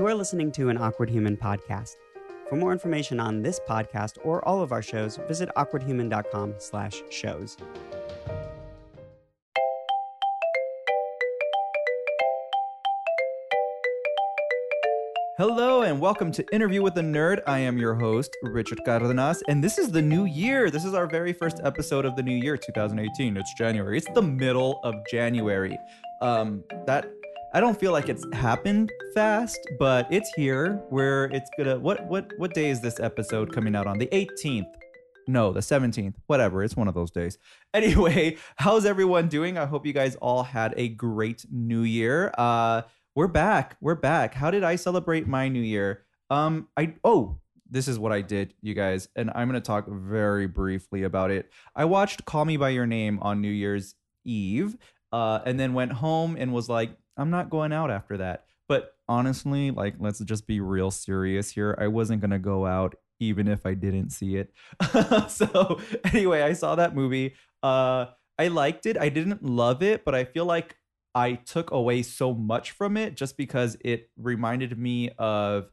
You are listening to an Awkward Human podcast. For more information on this podcast or all of our shows, visit awkwardhuman.com slash shows. Hello and welcome to Interview with a Nerd. I am your host, Richard Cardenas, and this is the new year. This is our very first episode of the new year, 2018. It's January. It's the middle of January. Um, that I don't feel like it's happened fast, but it's here. Where it's gonna. What what what day is this episode coming out on? The 18th. No, the 17th. Whatever. It's one of those days. Anyway, how's everyone doing? I hope you guys all had a great new year. Uh we're back. We're back. How did I celebrate my new year? Um, I oh, this is what I did, you guys, and I'm gonna talk very briefly about it. I watched Call Me by Your Name on New Year's Eve, uh, and then went home and was like, I'm not going out after that. But honestly, like, let's just be real serious here. I wasn't gonna go out even if I didn't see it. so anyway, I saw that movie. Uh, I liked it. I didn't love it, but I feel like I took away so much from it just because it reminded me of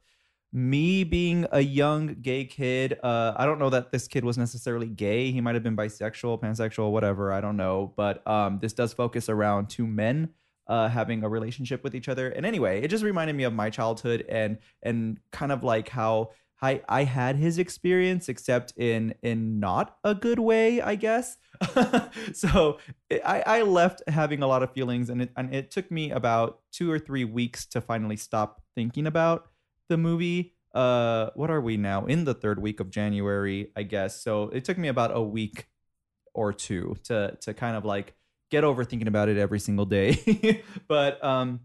me being a young gay kid. Uh, I don't know that this kid was necessarily gay. He might have been bisexual, pansexual, whatever. I don't know. But um, this does focus around two men uh, having a relationship with each other. And anyway, it just reminded me of my childhood and and kind of like how I I had his experience, except in in not a good way, I guess. so I I left having a lot of feelings, and it and it took me about two or three weeks to finally stop thinking about the movie. Uh, what are we now in the third week of January? I guess so. It took me about a week or two to to kind of like get over thinking about it every single day. but um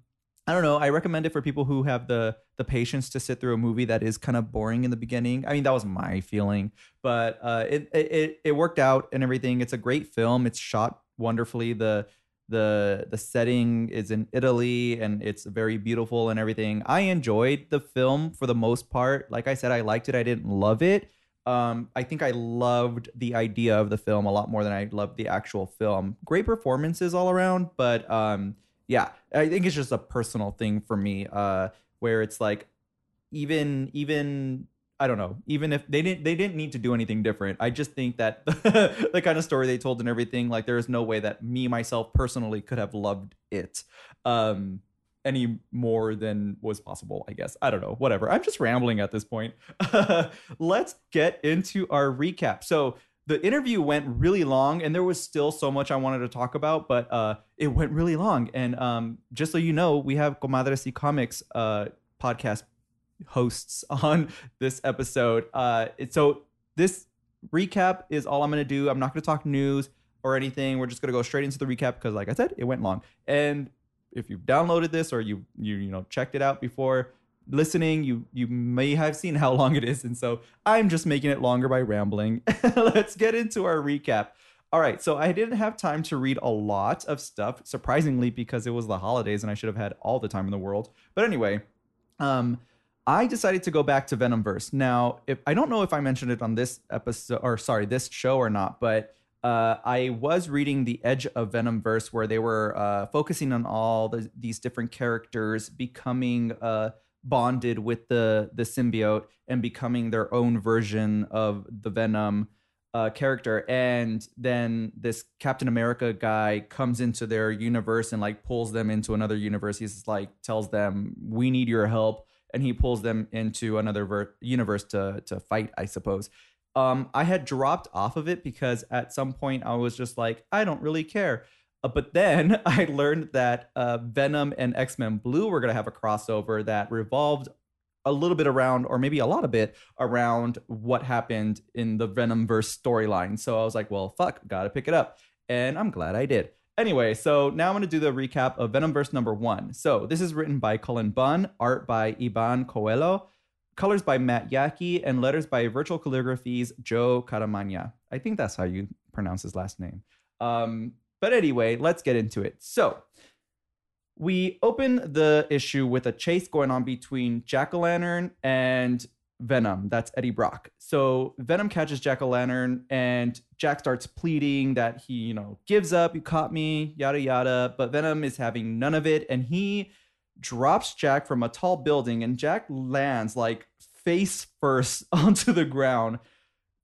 I don't know. I recommend it for people who have the the patience to sit through a movie that is kind of boring in the beginning. I mean, that was my feeling, but uh, it, it it worked out and everything. It's a great film. It's shot wonderfully. the the The setting is in Italy and it's very beautiful and everything. I enjoyed the film for the most part. Like I said, I liked it. I didn't love it. Um, I think I loved the idea of the film a lot more than I loved the actual film. Great performances all around, but um yeah, I think it's just a personal thing for me, uh, where it's like even even I don't know, even if they didn't they didn't need to do anything different. I just think that the kind of story they told and everything, like there is no way that me myself personally could have loved it. Um any more than was possible, I guess. I don't know, whatever. I'm just rambling at this point. Let's get into our recap. So, the interview went really long and there was still so much I wanted to talk about, but uh, it went really long. And um, just so you know, we have Comadres y Comics uh, podcast hosts on this episode. Uh, so this recap is all I'm going to do. I'm not going to talk news or anything. We're just going to go straight into the recap because, like I said, it went long. And if you've downloaded this or you you you know checked it out before, listening, you you may have seen how long it is, and so I'm just making it longer by rambling. Let's get into our recap. All right, so I didn't have time to read a lot of stuff, surprisingly, because it was the holidays and I should have had all the time in the world. But anyway, um, I decided to go back to Venomverse. Now, if I don't know if I mentioned it on this episode or sorry, this show or not, but uh, I was reading the Edge of Venom verse where they were uh, focusing on all the, these different characters becoming uh, bonded with the the symbiote and becoming their own version of the Venom uh, character. And then this Captain America guy comes into their universe and like pulls them into another universe. He's like tells them, "We need your help," and he pulls them into another ver- universe to to fight. I suppose. Um, I had dropped off of it because at some point I was just like, I don't really care. Uh, but then I learned that uh, Venom and X Men Blue were going to have a crossover that revolved a little bit around, or maybe a lot of bit around what happened in the Venomverse storyline. So I was like, well, fuck, gotta pick it up. And I'm glad I did. Anyway, so now I'm going to do the recap of Venomverse number one. So this is written by Cullen Bunn, art by Iban Coello, colors by Matt Yackey, and letters by Virtual Calligraphy's Joe Caramagna. I think that's how you pronounce his last name. Um, but anyway, let's get into it. So we open the issue with a chase going on between Jack o' Lantern and Venom. That's Eddie Brock. So Venom catches Jack o' Lantern, and Jack starts pleading that he, you know, gives up. You caught me, yada yada. But Venom is having none of it, and he drops Jack from a tall building, and Jack lands like face first onto the ground.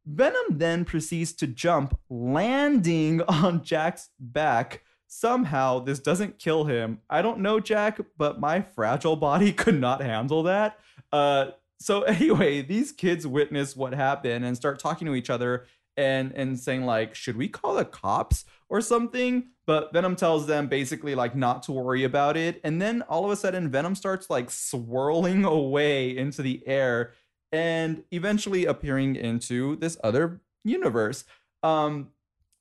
Venom then proceeds to jump, landing on Jack's back. Somehow, this doesn't kill him. I don't know, Jack, but my fragile body could not handle that. Uh, so anyway, these kids witness what happened and start talking to each other and and saying like, should we call the cops or something? But Venom tells them basically like not to worry about it. And then all of a sudden, Venom starts like swirling away into the air and eventually appearing into this other universe. Um,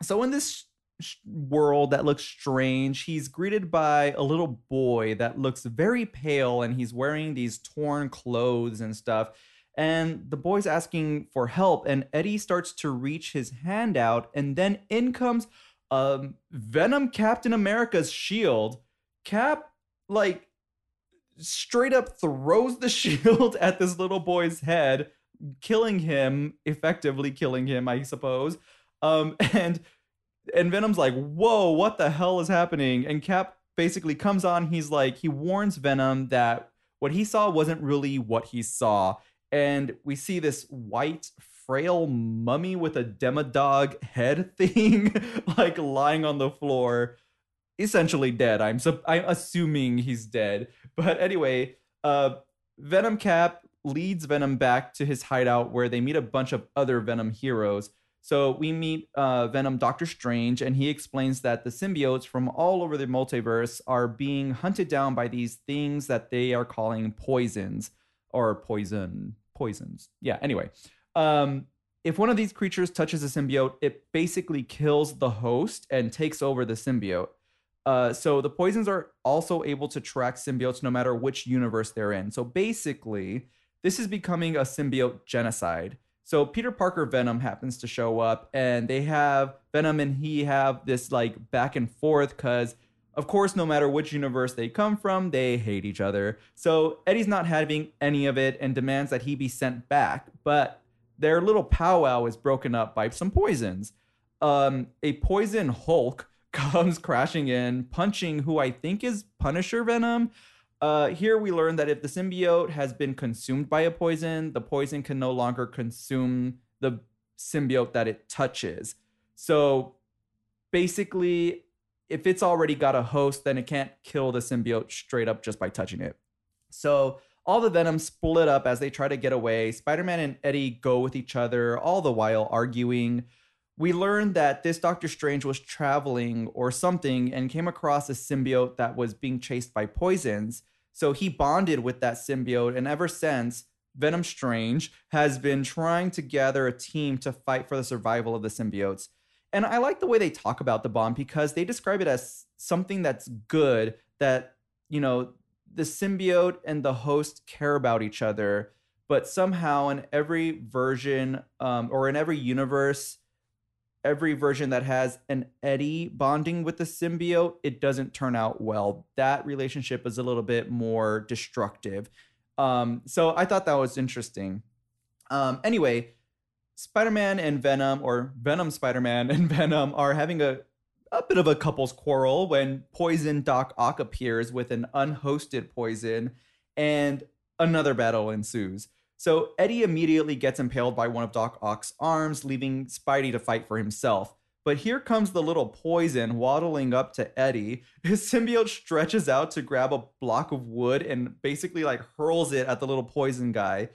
so in this sh- world that looks strange, he's greeted by a little boy that looks very pale and he's wearing these torn clothes and stuff. And the boy's asking for help, and Eddie starts to reach his hand out, and then in comes um, Venom Captain America's shield. Cap, like, straight up throws the shield at this little boy's head, killing him, effectively killing him, I suppose. Um, and and Venom's like, "Whoa, what the hell is happening?" And Cap basically comes on. He's like, he warns Venom that what he saw wasn't really what he saw, and we see this white frail mummy with a demodog head thing like lying on the floor essentially dead. I'm so i'm assuming he's dead. But anyway uh venom cap leads venom back to his hideout where they meet a bunch of other venom heroes. So we meet uh, venom doctor strange and he explains that the symbiotes from all over the multiverse are being hunted down by these things that they are calling poisons or poison poisons yeah anyway um, if one of these creatures touches a symbiote, it basically kills the host and takes over the symbiote. Uh, so the poisons are also able to track symbiotes no matter which universe they're in. So basically, this is becoming a symbiote genocide. So Peter Parker Venom happens to show up, and they have Venom and he have this like back and forth because, of course, no matter which universe they come from, they hate each other. So Eddie's not having any of it and demands that he be sent back. But their little powwow is broken up by some poisons. Um, a poison Hulk comes crashing in, punching who I think is Punisher Venom. Uh, here we learn that if the symbiote has been consumed by a poison, the poison can no longer consume the symbiote that it touches. So basically, if it's already got a host, then it can't kill the symbiote straight up just by touching it. So all the Venom split up as they try to get away. Spider Man and Eddie go with each other, all the while arguing. We learned that this Doctor Strange was traveling or something and came across a symbiote that was being chased by poisons. So he bonded with that symbiote, and ever since, Venom Strange has been trying to gather a team to fight for the survival of the symbiotes. And I like the way they talk about the bond because they describe it as something that's good that, you know, the symbiote and the host care about each other, but somehow in every version um, or in every universe, every version that has an Eddie bonding with the symbiote, it doesn't turn out well. That relationship is a little bit more destructive. Um, so I thought that was interesting. Um, anyway, Spider Man and Venom, or Venom Spider Man and Venom, are having a a bit of a couple's quarrel when Poison Doc Ock appears with an unhosted poison, and another battle ensues. So Eddie immediately gets impaled by one of Doc Ock's arms, leaving Spidey to fight for himself. But here comes the little poison waddling up to Eddie. His symbiote stretches out to grab a block of wood and basically like hurls it at the little poison guy.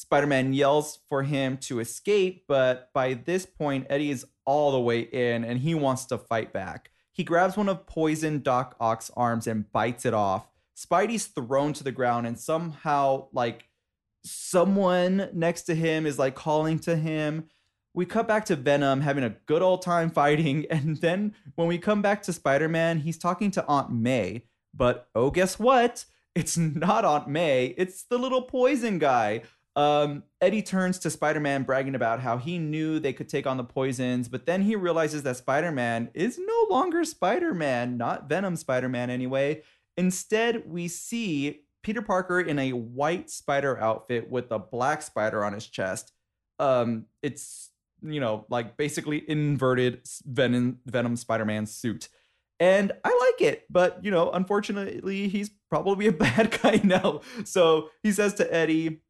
Spider Man yells for him to escape, but by this point, Eddie is all the way in and he wants to fight back. He grabs one of Poison Doc Ock's arms and bites it off. Spidey's thrown to the ground and somehow, like, someone next to him is like calling to him. We cut back to Venom having a good old time fighting. And then when we come back to Spider Man, he's talking to Aunt May. But oh, guess what? It's not Aunt May, it's the little poison guy um, Eddie turns to Spider Man, bragging about how he knew they could take on the poisons, but then he realizes that Spider Man is no longer Spider Man, not Venom Spider Man anyway. Instead, we see Peter Parker in a white spider outfit with a black spider on his chest. Um, it's you know like basically inverted Venom Venom Spider Man suit, and I like it. But you know, unfortunately, he's probably a bad guy now. So he says to Eddie,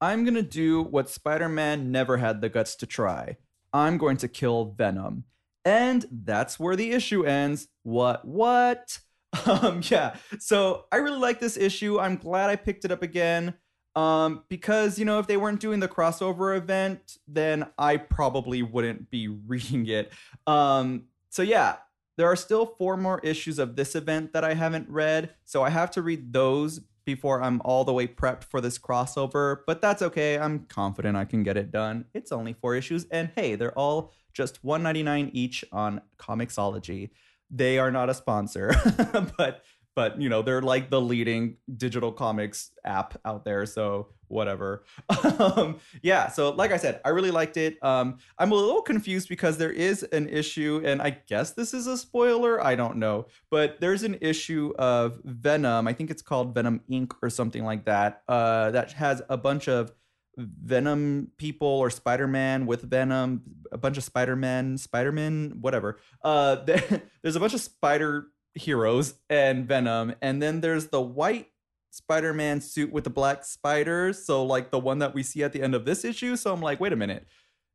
I'm going to do what Spider Man never had the guts to try. I'm going to kill Venom. And that's where the issue ends. What? What? Um, yeah. So I really like this issue. I'm glad I picked it up again. Um, because you know, if they weren't doing the crossover event, then I probably wouldn't be reading it. Um, so yeah, there are still four more issues of this event that I haven't read, so I have to read those before I'm all the way prepped for this crossover, but that's okay. I'm confident I can get it done. It's only four issues, and hey, they're all just $1.99 each on Comixology. They are not a sponsor, but but you know they're like the leading digital comics app out there so whatever. Um, yeah so like i said i really liked it. Um, i'm a little confused because there is an issue and i guess this is a spoiler i don't know but there's an issue of venom i think it's called venom inc. or something like that uh, that has a bunch of Venom people or Spider Man with Venom, a bunch of Spider Man, Spider Man, whatever. Uh, there's a bunch of Spider heroes and Venom, and then there's the white Spider Man suit with the black spiders. So, like the one that we see at the end of this issue. So, I'm like, wait a minute.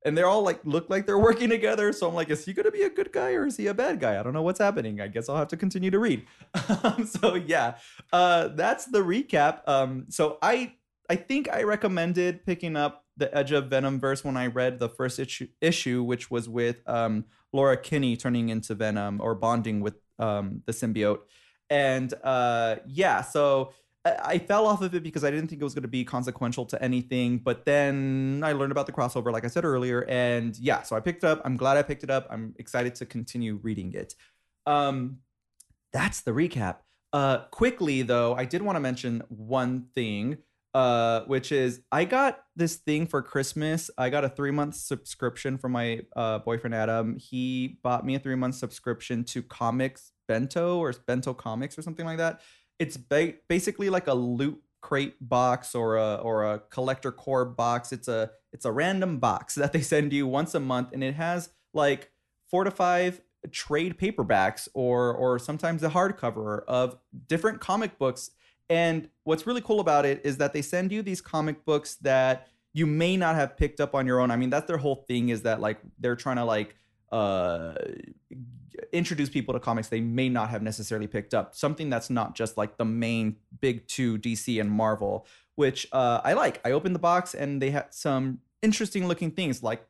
And they're all like, look like they're working together. So, I'm like, is he to be a good guy or is he a bad guy? I don't know what's happening. I guess I'll have to continue to read. so, yeah, uh, that's the recap. Um, so, I I think I recommended picking up the Edge of Venom verse when I read the first issue, issue which was with um, Laura Kinney turning into Venom or bonding with um, the symbiote. And uh, yeah, so I, fell off of it because I didn't think it was going to be consequential to anything. But then I learned about the crossover, like I said earlier. And yeah, so I picked it up. I'm glad I picked it up. I'm excited to continue reading it. Um, that's the recap. Uh, quickly, though, I did want to mention one thing uh, which is I got this thing for Christmas. I got a three month subscription from my uh, boyfriend Adam. He bought me a three month subscription to Comics Bento or Bento Comics or something like that. It's ba- basically like a loot crate box or a or a Collector Corps box. It's a it's a random box that they send you once a month, and it has like four to five trade paperbacks or or sometimes a hardcover of different comic books and what's really cool about it is that they send you these comic books that you may not have picked up on your own. I mean, that's their whole thing is that like they're trying to like uh introduce people to comics they may not have necessarily picked up. Something that's not just like the main big two DC and Marvel, which uh I like. I opened the box and they had some interesting looking things like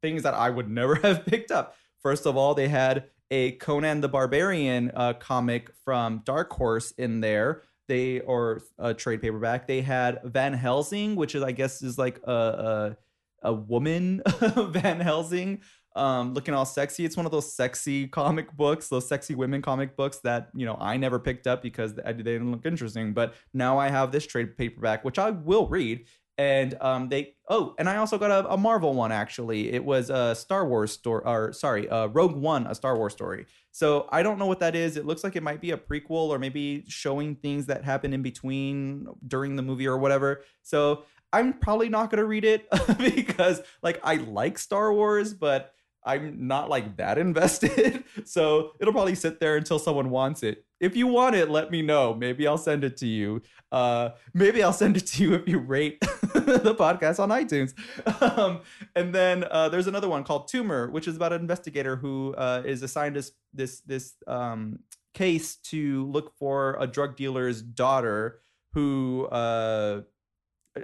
things that I would never have picked up. First of all, they had a Conan the Barbarian uh, comic from Dark Horse in there they or a trade paperback. They had Van Helsing, which is I guess is like a a, a woman Van Helsing, um, looking all sexy. It's one of those sexy comic books, those sexy women comic books that you know I never picked up because they didn't look interesting. But now I have this trade paperback, which I will read. And um, they oh, and I also got a, a Marvel one actually. It was a Star Wars story, or sorry, uh, Rogue One, a Star Wars story. So I don't know what that is. It looks like it might be a prequel or maybe showing things that happen in between during the movie or whatever. So I'm probably not going to read it because like I like Star Wars, but I'm not like that invested. so it'll probably sit there until someone wants it. If you want it, let me know. Maybe I'll send it to you. Uh, maybe I'll send it to you if you rate the podcast on iTunes. Um, and then uh, there's another one called Tumor, which is about an investigator who uh, is assigned this this this um, case to look for a drug dealer's daughter who uh,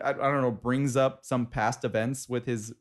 I, I don't know brings up some past events with his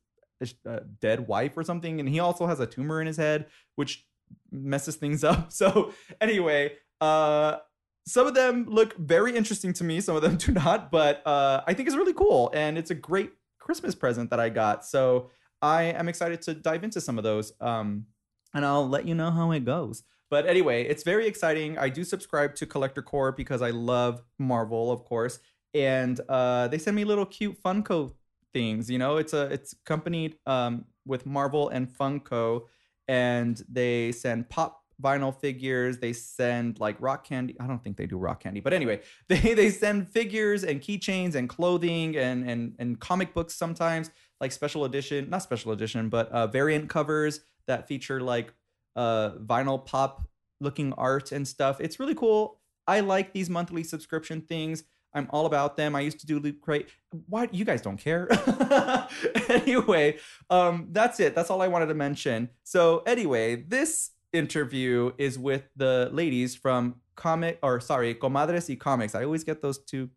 uh, dead wife or something, and he also has a tumor in his head, which messes things up. So anyway, uh, some of them look very interesting to me. Some of them do not, but uh, I think it's really cool, and it's a great Christmas present that I got. So I am excited to dive into some of those, um, and I'll let you know how it goes. But anyway, it's very exciting. I do subscribe to Collector Corps because I love Marvel, of course, and uh, they send me little cute Funko things. You know, it's a it's accompanied um, with Marvel and Funko, and they send pop vinyl figures. They send like rock candy. I don't think they do rock candy, but anyway, they they send figures and keychains and clothing and and and comic books sometimes, like special edition, not special edition, but uh, variant covers that feature like uh, vinyl pop looking art and stuff. It's really cool. I like these monthly subscription things. I'm all about them. I used to do Loot Crate. Why you guys don't care? anyway, um, that's it. That's all I wanted to mention. So anyway, this interview is with the ladies from comic or sorry, Comadres y Comics. I always get those two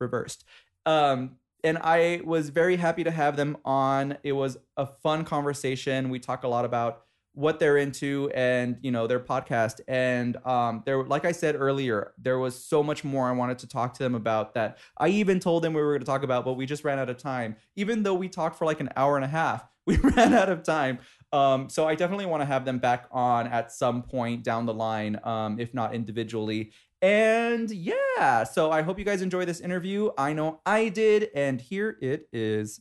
reversed. Um, and I was very happy to have them on. It was a fun conversation. We talk a lot about what they're into and you know their podcast and um there like i said earlier there was so much more i wanted to talk to them about that i even told them we were going to talk about but we just ran out of time even though we talked for like an hour and a half we ran out of time um so i definitely want to have them back on at some point down the line um if not individually. And yeah so i hope you guys enjoy this interview. I know i did and here it is.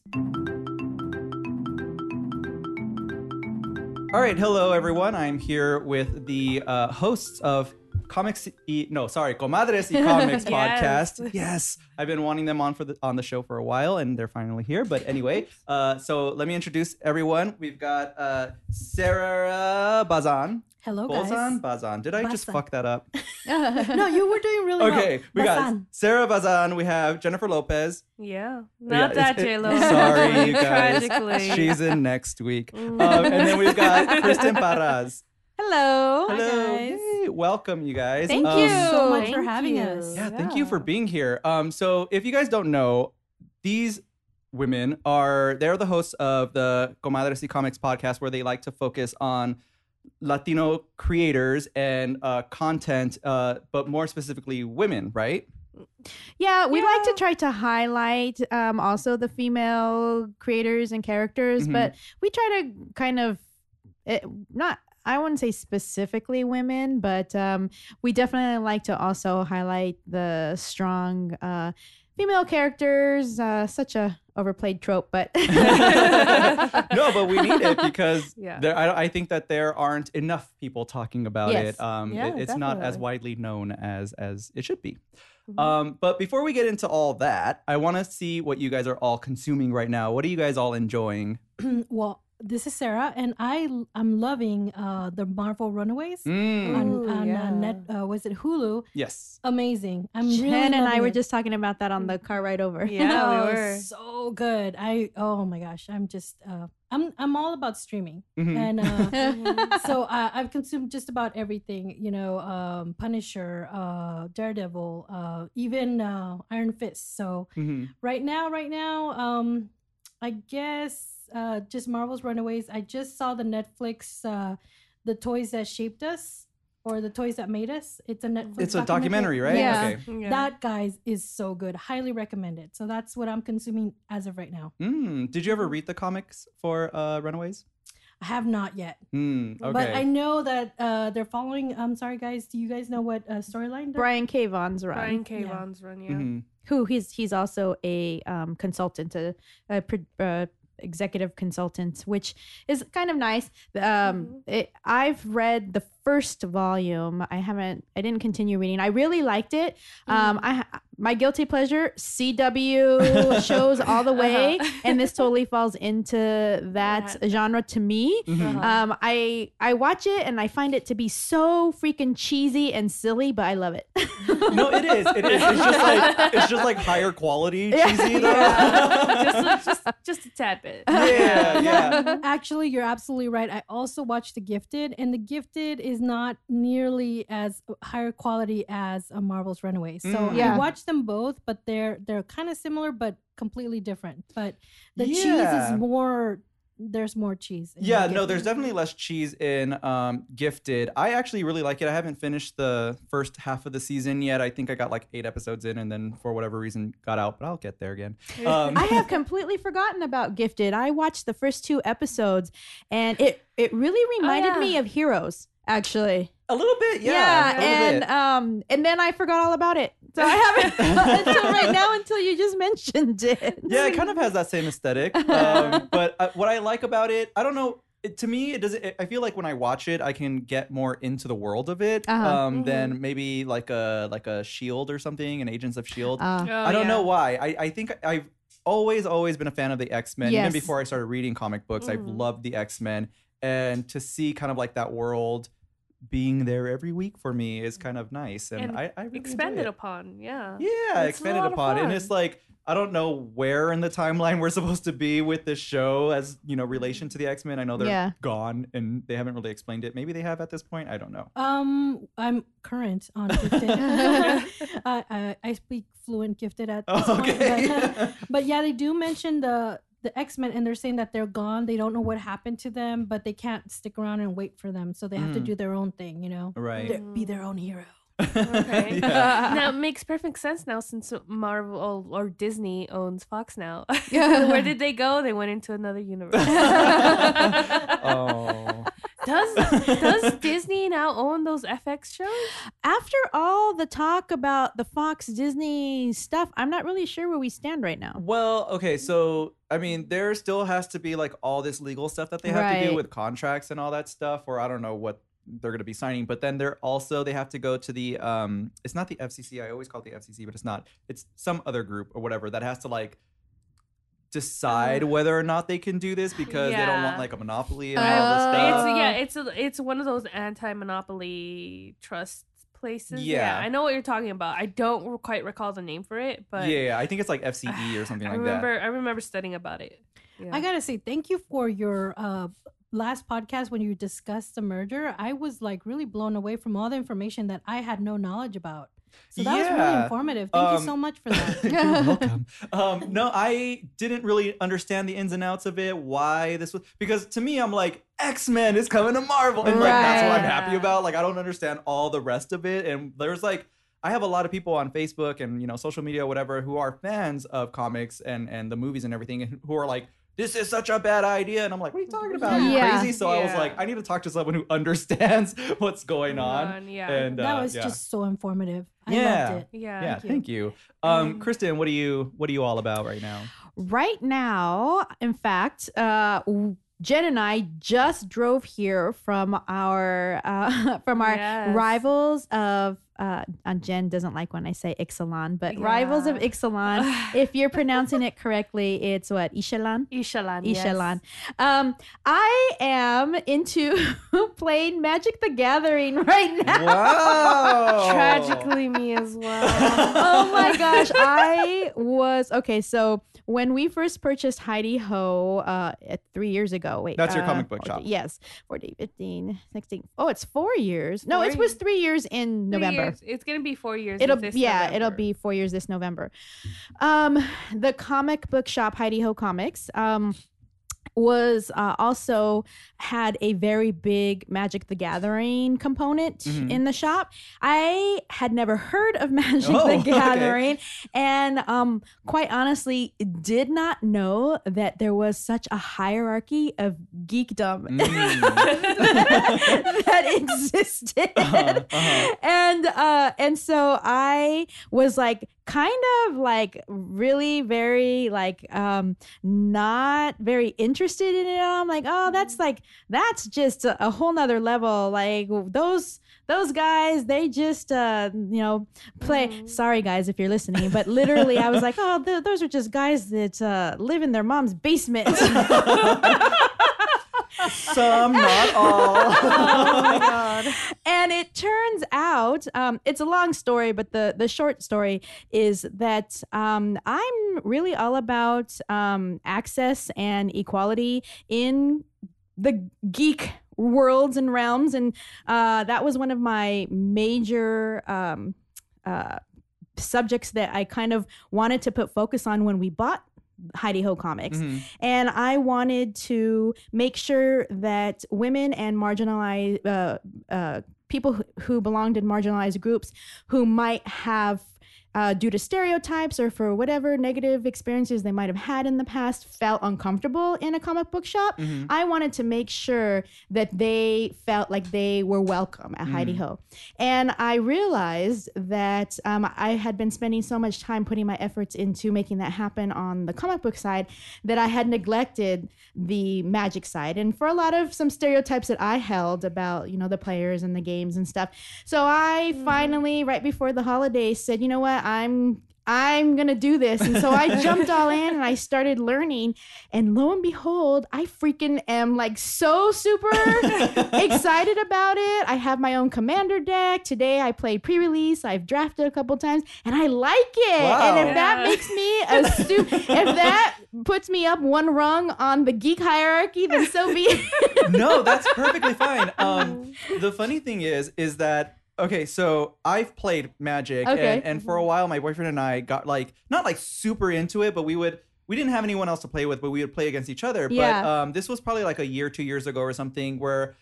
All right, hello everyone. I'm here with the uh, hosts of Comics. E- no, sorry, Comadres y Comics Yes. podcast. Yes, I've been wanting them on for the on the show for a while, and they're finally here. But anyway, uh, so let me introduce everyone. We've got uh, Sara Bazan. Hello, Bazan, guys. Bazan. Did I just fuck that up? no, you were doing really well. Okay, we got Sara Bazan. We have Jennifer Lopez. Yeah. Yeah, Not that it's- J Lo. Sorry, you guys. Tragically. She's in next week. Mm. Um, and then we've got Kristen Parraz. Hello. Hi, Hello. guys. Hey, welcome, you guys. Thank Um, you. so much for having you. us. Yeah, thank you for being here. Um, so if you guys don't know, these women are they're the hosts of the Comadres y Comics podcast, where they like to focus on Latino creators and uh, content, uh, but more specifically, women. Right? Yeah, we like to try to highlight um, also the female creators and characters, Mhm. but we try to kind of it, not. I wouldn't say specifically women, but um, we definitely like to also highlight the strong uh, female characters. Uh, such a overplayed trope, but no, but we need it because Yeah. there, I, I think that there aren't enough people talking about Yes. it. Um, Yeah, it- it's not as widely known as as it should be. Mhm. Um, but before we get into all that, I want to see what you guys are all consuming right now. What are you guys all enjoying? well, this is Sara, and I I'm loving uh, the Marvel Runaways Mm, on, Ooh, on yeah. uh, net. Uh, was it Hulu? yes. Amazing. I'm Jen really and I loving were just talking about that on the car ride over. Yeah, Oh, we were. so good. I oh my gosh, I'm just uh, I'm I'm all about streaming, Mhm. and uh, so uh, I've consumed just about everything. You know, um, Punisher, uh, Daredevil, uh, even uh, Iron Fist. So Mhm. right now, right now, um, I guess uh, just Marvel's Runaways. I just saw the Netflix, uh, the toys that shaped us, or the toys that made us. It's a Netflix. It's a documentary, right? Yeah. Okay. Yeah. That guys is so good. Highly recommend it. So that's what I'm consuming as of right now. Mm, did you ever read the comics for uh, Runaways? I have not yet, Mm, okay. but I know that uh, they're following. I'm sorry, guys. Do you guys know what uh, storyline? Brian K. Vaughan's run. Brian K. Yeah. Vaughan's run, yeah. Mhm. who he's he's also a um, consultant, a, a pro- uh, executive consultants, which is kind of nice. Um, Mhm. it, I've read the first volume. I haven't. I didn't continue reading. I really liked it. Um, I my guilty pleasure CW shows all the way, Uh-huh. and this totally falls into that That- genre to me. Mhm. Uh-huh. Um, I I watch it and I find it to be so freaking cheesy and silly, but I love it. no, it is. It is. It's just like it's just like higher quality Yeah. cheesy though. Yeah. just, just, just a tad bit. yeah, yeah. Actually, you're absolutely right. I also watched The Gifted, and The Gifted is not nearly as higher quality as a Marvel's Runaways. So Mm. Yeah. I watched them both, but they're they're kind of similar, but completely different. But the cheese is more. There's more cheese. in Yeah, no, Gifted. there's definitely less cheese in um, Gifted. I actually really like it. I haven't finished the first half of the season yet. I think I got like eight episodes in and then for whatever reason got out, but I'll get there again. Um, I have completely forgotten about Gifted. I watched the first two episodes, and it it really reminded yeah. me of Heroes. Actually, a little bit, yeah. yeah, and bit. um, and then I forgot all about it. So I haven't until right now until you just mentioned it. yeah, it kind of has that same aesthetic. Um, but uh, what I like about it, I don't know. It, to me, it doesn't. I feel like when I watch it, I can get more into the world of it Uh-huh. um, than maybe like a like a Shield or something, an Agents of Shield. Uh, Oh, I don't yeah. know why. I, I think I've always, always been a fan of the X Men. Even before I started reading comic books, I've Mhm. loved the X Men. And to see kind of like that world being there every week for me is kind of nice, and, And I, I really Expanded upon, yeah. Yeah, It's expanded lot of upon, and it's like I don't know where in the timeline we're supposed to be with this show as you know relation to the X Men. I know they're Yeah. gone, and they haven't really explained it. Maybe they have at this point. I don't know. Um, I'm current on gifted. I, I I speak fluent gifted at this Oh, point, but, but yeah, they do mention the the X Men, and they're saying that they're gone. They don't know what happened to them, but they can't stick around and wait for them, so they have to Mm. do their own thing. You know, right. They're- be their own hero. Okay. Yeah. now it makes perfect sense now since Marvel or Disney owns Fox now. Yeah. Where did they go? They went into another universe. oh. Does does Disney now own those FX shows? After all the talk about the Fox Disney stuff, I'm not really sure where we stand right now. Well, okay, so I mean, there still has to be like all this legal stuff that they have to do with contracts and all that stuff, or I don't know what they're going to be signing. But then they're also they have to go to the um, it's not the FCC. I always call it the FCC, but it's not. It's some other group or whatever that has to like decide Uh, whether or not they can do this because they don't want like a monopoly and all this Uh, stuff. It's yeah, it's a, it's one of those anti-monopoly trust places. Yeah. I know what you're talking about. I don't quite recall the name for it, but yeah, yeah, I think it's like FCE or something I like remember I remember studying about it. Yeah. I gotta say, thank you for your uh last podcast when you discussed the merger. I was like really blown away from all the information that I had no knowledge about. So that was really informative. Thank Um, you so much for that. You're welcome. Um, no, I didn't really understand the ins and outs of it. Why this was because to me, I'm like X Men is coming to Marvel, and like that's what I'm happy about. Like I don't understand all the rest of it, and there's like. I have a lot of people on Facebook and you know social media, whatever, who are fans of comics and and the movies and everything, and who are like, "This is such a bad idea," and I'm like, "What are you talking about? You Yeah. crazy?" So I was Yeah. like, "I need to talk to someone who understands what's going on." On, yeah. And that uh, was yeah. just so informative. I Yeah. loved it. yeah. yeah, Thank you. thank you. Um, Um, Kristen, what are you what are you all about right now? Right now, in fact, uh, w- Jen and I just drove here from our uh, from our Yes. rivals of. Uh, and Jen doesn't like when I say Ixalan, but rivals of Yeah. Ixalan. if you're pronouncing it correctly, it's what Ishalan. Ishalan. yes. Um, I am into playing Magic the Gathering right now. Wow. Tragically, me as well. oh my gosh i was okay so when we first purchased heidi ho uh at three years ago wait That's your uh, comic book 14 shop. yes 14 15 16 oh it's four years no Four it was three years in Three november years. It's gonna be four years. It'll this yeah, it'll be four years this November. Um, the comic book shop Heidi Ho Comics um was uh, also had a very big Magic the Gathering component Mhm. in the shop. I had never heard of Magic Oh, the okay. Gathering, and um, quite honestly, did not know that there was such a hierarchy of geekdom Mm. that existed Uh-huh, uh-huh. and uh and so i was like kind of like really very like um not very interested in it i'm like oh that's like that's just a, a whole nother level. Like those those guys they just uh you know play Mhm. sorry guys if you're listening but literally i was like oh th- those are just guys that uh live in their mom's basement Some, not all. Oh my god. and it turns out um, it's a long story but the the short story is that um, i'm really all about um, access and equality in the geek worlds and realms and uh, that was one of my major um, uh, subjects that i kind of wanted to put focus on when we bought heidi ho comics Mhm. and I wanted to make sure that women and marginalized uh, uh, people who belonged in marginalized groups who might have. Uh, due to stereotypes or for whatever negative experiences they might have had in the past, felt uncomfortable in a comic book shop. Mhm. I wanted to make sure that they felt like they were welcome at Heidi Mm. Ho. And I realized that um, I had been spending so much time putting my efforts into making that happen on the comic book side that I had neglected the magic side. And for a lot of some stereotypes that I held about, you know, the players and the games and stuff. So I finally, right before the holidays, said, you know what, I'm I'm gonna do this. And so I jumped all in and I started learning. And lo and behold, I freaking am like so super excited about it. I have my own commander deck. Today I played pre-release. I've drafted a couple times and I like it. And Wow. if that makes me a stu- if that puts me up one rung on the geek hierarchy, then so be it. no, that's perfectly fine. Um, the funny thing is, is that okay? So I've played Magic, Okay. and, and for a while, my boyfriend and I got like not like super into it, but we would. We didn't have anyone else to play with, but we would play against each other. But Yeah. um, this was probably like a year, two years ago, or something, where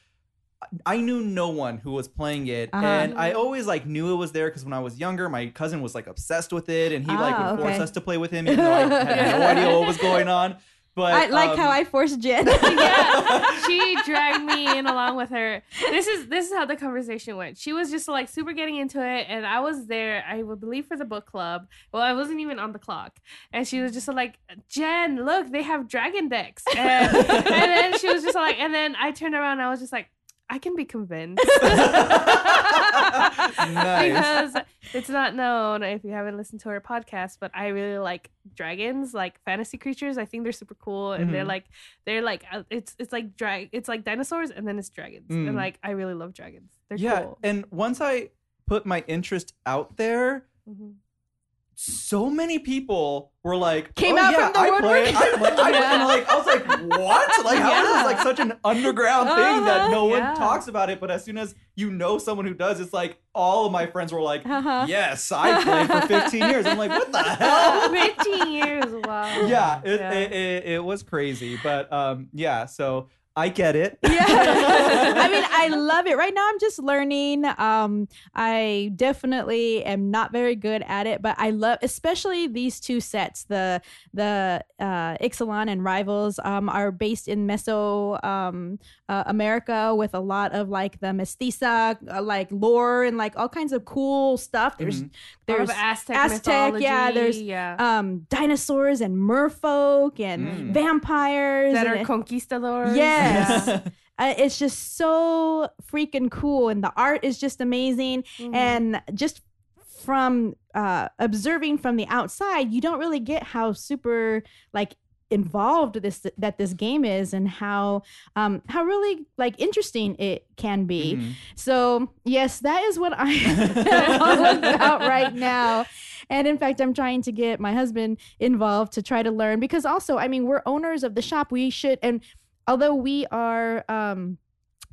I knew no one who was playing it, Uh-huh. and I always like knew it was there because when I was younger, my cousin was like obsessed with it, and he like would force okay. us to play with him, even though I had no idea what was going on. But I like um, how I forced Jen. yeah, she dragged me in along with her. This is this is how the conversation went. She was just like super getting into it, and I was there. I would believe for the book club. Well, I wasn't even on the clock, and she was just like, "Jen, look, they have dragon decks," and, and then she was just like, and then I turned around, and I was just like. I can be convinced Nice. because it's not known if you haven't listened to our podcast, but I really like dragons, like fantasy creatures. I think they're super cool, and they're Mhm. like they're like uh, it's it's like drag it's like dinosaurs, and then it's dragons, Mm. and like I really love dragons. They're yeah, cool. and once I put my interest out there, Mhm. So many people were like, Came oh, out yeah, from the I woodwork." play, I play, I Yeah. and like I was like, what? Like how is Yeah. this like such an underground thing that no one Yeah. talks about it? But as soon as you know someone who does, it's like all of my friends were like, Uh-huh. yes, I played for 15 years. I'm like, what the hell? 15 years, wow. yeah, it, Yeah. It, it, it was crazy, but um, yeah. So I get it. yeah i mean i love it right now i'm just learning um i definitely am not very good at it but i love especially these two sets the the uh ixalan and rivals um are based in meso um uh, america with a lot of like the mestiza uh, like lore and like all kinds of cool stuff there's Mhm. There's there's Aztec, Aztec, yeah, there's- yeah. um dinosaurs and merfolk and Mm. vampires that and are it- conquistadors. Yes. Yeah. Uh, it's just so freaking cool, and the art is just amazing. Mhm. And just from uh, observing from the outside, you don't really get how super like involved this that this game is, and how um, how really like interesting it can be. Mhm. So yes, that is what I am all about right now. And in fact, I'm trying to get my husband involved to try to learn because also, I mean, we're owners of the shop. We should, and although we are um,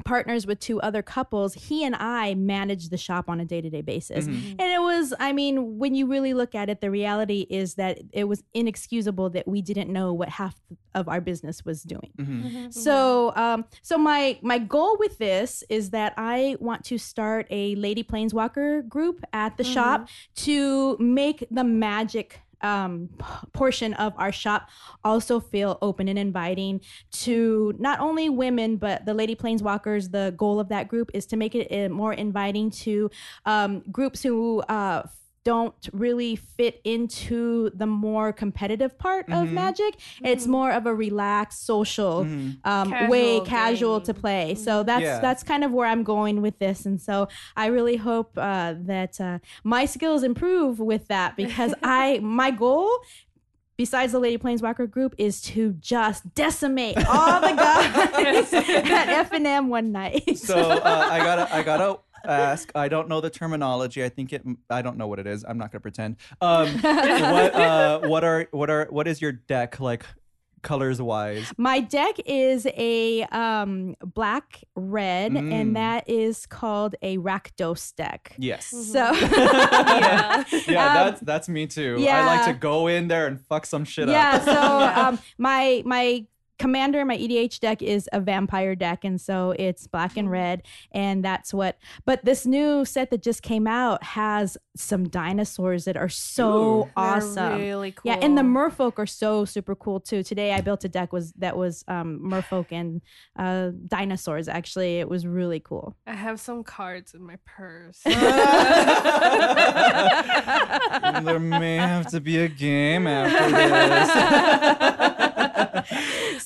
partners with two other couples, he and I manage the shop on a day to day basis. Mhm. And it was, I mean, when you really look at it, the reality is that it was inexcusable that we didn't know what half of our business was doing. Mhm. Mhm. So, um, so my my goal with this is that I want to start a Lady Planeswalker group at the shop to make the magic um portion of our shop also feel open and inviting to not only women but the lady planeswalkers the goal of that group is to make it uh, more inviting to um, groups who uh, don't really fit into the more competitive part of Mhm. magic it's Mhm. more of a relaxed social Mhm. um, Casual way casual to play. So Mhm. that's Yeah. that's kind of where I'm going with this, and so I really hope uh, that uh, my skills improve with that because I my goal. Besides the Lady Planeswalker group, is to just decimate all the guys at F and M one night. So uh, I gotta, I gotta ask. I don't know the terminology. I think it. I don't know what it is. I'm not gonna pretend. Um, what, uh, what are, what are, what is your deck like, colors wise? My deck is a um, black red, Mm. and that is called a Rakdos deck. Yes. Mhm. So Yeah. Yeah, Um, that's that's me too. I like to go in there and fuck some shit yeah up. Yeah. so um my my commander my edh deck is a vampire deck and so it's black and red and that's what but this new set that just came out has some dinosaurs that are so Ooh. They're awesome really cool. yeah and the merfolk are so super cool too today i built a deck was that was um merfolk and uh dinosaurs actually it was really cool I have some cards in my purse. there may have to be a game after this.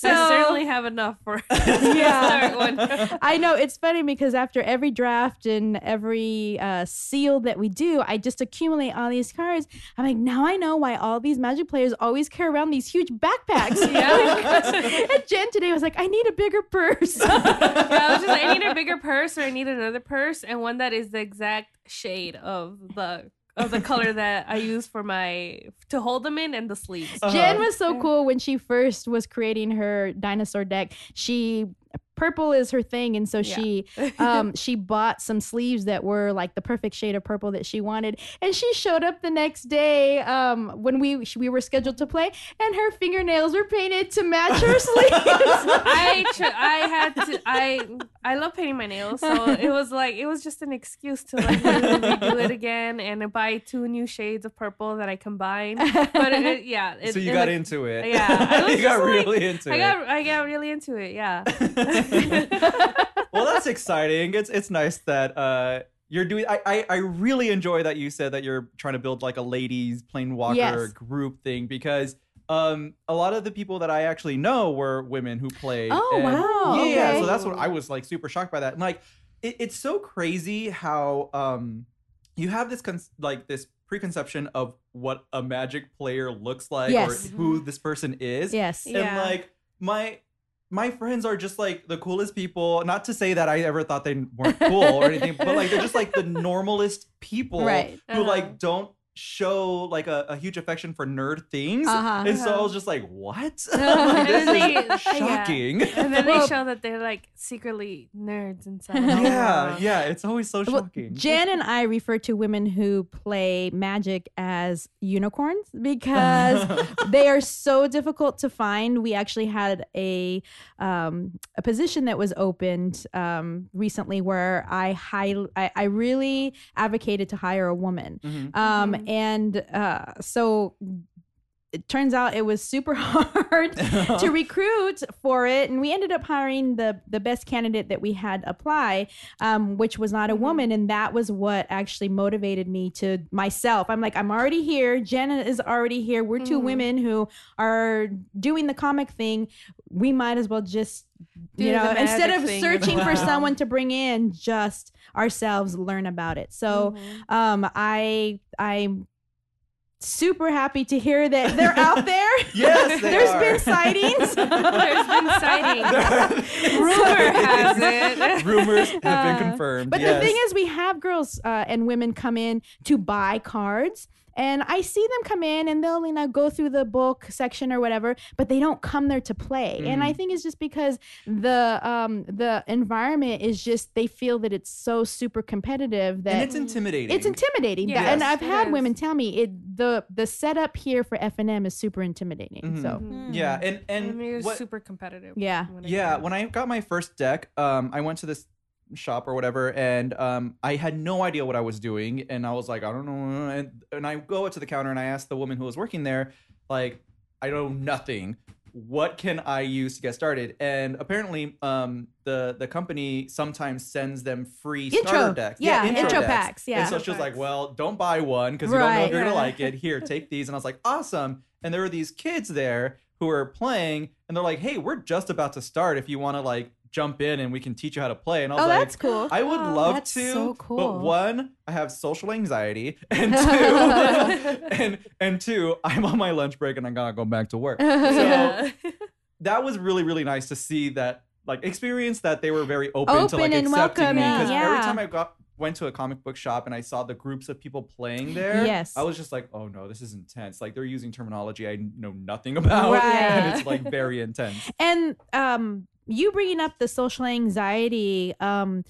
I certainly have enough for Yeah. one. I know it's funny because after every draft and every uh, seal that we do, I just accumulate all these cards. I'm like, now I know why all these Magic players always carry around these huge backpacks. Yeah. and Jen today was like, I need a bigger purse. Yeah, I was just like, I need a bigger purse or I need another purse and one that is the exact shade of the of the color that I use for my to hold them in and the sleeves. Uh-huh. Jen was so cool when she first was creating her dinosaur deck. She purple is her thing, and so Yeah. she um she bought some sleeves that were like the perfect shade of purple that she wanted, and she showed up the next day um when we we were scheduled to play, and her fingernails were painted to match her sleeves. I tr- I had to I I love painting my nails, so it was like it was just an excuse to like really redo it again and buy two new shades of purple that I combined. But it, it- yeah, it, so you it got looked- into it. Yeah, I you got just like- really into I it. got I got really into it. Yeah. well, that's exciting. It's it's nice that uh you're doing. I, I I really enjoy that you said that you're trying to build like a ladies Planeswalker Yes. group thing because um a lot of the people that I actually know were women who played. Oh, and- wow, Yeah, okay. so that's what I was like super shocked by that. And like it, it's so crazy how um you have this con- like this preconception of what a magic player looks like Yes. or who this person is yes. Yeah. and like my my friends are just like the coolest people not to say that i ever thought they weren't cool or anything but like they're just like the normalest people Right. who Uh-huh. like don't show like a, a huge affection for nerd things Uh-huh. and so i Uh-huh. was just like what And this then they- is yeah. shocking And then they show that they're like secretly nerds inside. yeah yeah it's always so Well, shocking Jen and I refer to women who play magic as unicorns because they are so difficult to find. We actually had a um, a position that was opened um, recently where I, high, I I really advocated to hire a woman, Mhm. um, Mhm. and uh, so it turns out it was super hard to recruit for it and we ended up hiring the the best candidate that we had apply um, which was not a Mhm. woman and that was what actually motivated me to myself i'm like i'm already here jenna is already here we're 2 Mhm. women who are doing the comic thing we might as well just you know instead of searching as for someone to bring in just ourselves learn about it so Mhm. um i i'm super happy to hear that they're out there Yes, they There's are. been sightings There's been sightings. Rumor has it. rumors have been Uh, confirmed But yes. the thing is, we have girls uh, and women come in to buy cards. And I see them come in and they'll, you know, go through the book section or whatever, but they don't come there to play. And I Mhm. think it's just because the um the environment is just they feel that it's so super competitive that and it's intimidating it's intimidating. Yes, and I've had is. women tell me it the the setup here for FNM is super intimidating. Mhm. So Mhm. yeah and And and you're what, super competitive. Yeah. when Yeah, when I got my first deck, um, I went to this shop or whatever, and um, I had no idea what I was doing, and I was like, I don't know, and and I go up to the counter and I ask the woman who was working there, like, I know nothing. What can I use to get started? And apparently, um, the the company sometimes sends them free Intro. starter decks. Yeah, intro decks. packs, yeah. And so Intro she was like, "Well, don't buy one because you don't know if you're gonna like it. Here, take these." And I was like, "Awesome!" And there were these kids there who were playing, and they're like, "Hey, we're just about to start. If you want to like jump in and we can teach you how to play." And I was oh, like, that's cool. I would Oh, love that's to, so but one, I have social anxiety, and two, and and two, I'm on my lunch break and I gotta go back to work. So that was really really nice to see that like experience that they were very open, to like and accepting me welcoming, because every time I got went to a comic book shop and I saw the groups of people playing there, Yes. I was just like, oh no, this is intense. Like they're using terminology I know nothing about, Right. and it's like very intense. and um you bringing up the social anxiety um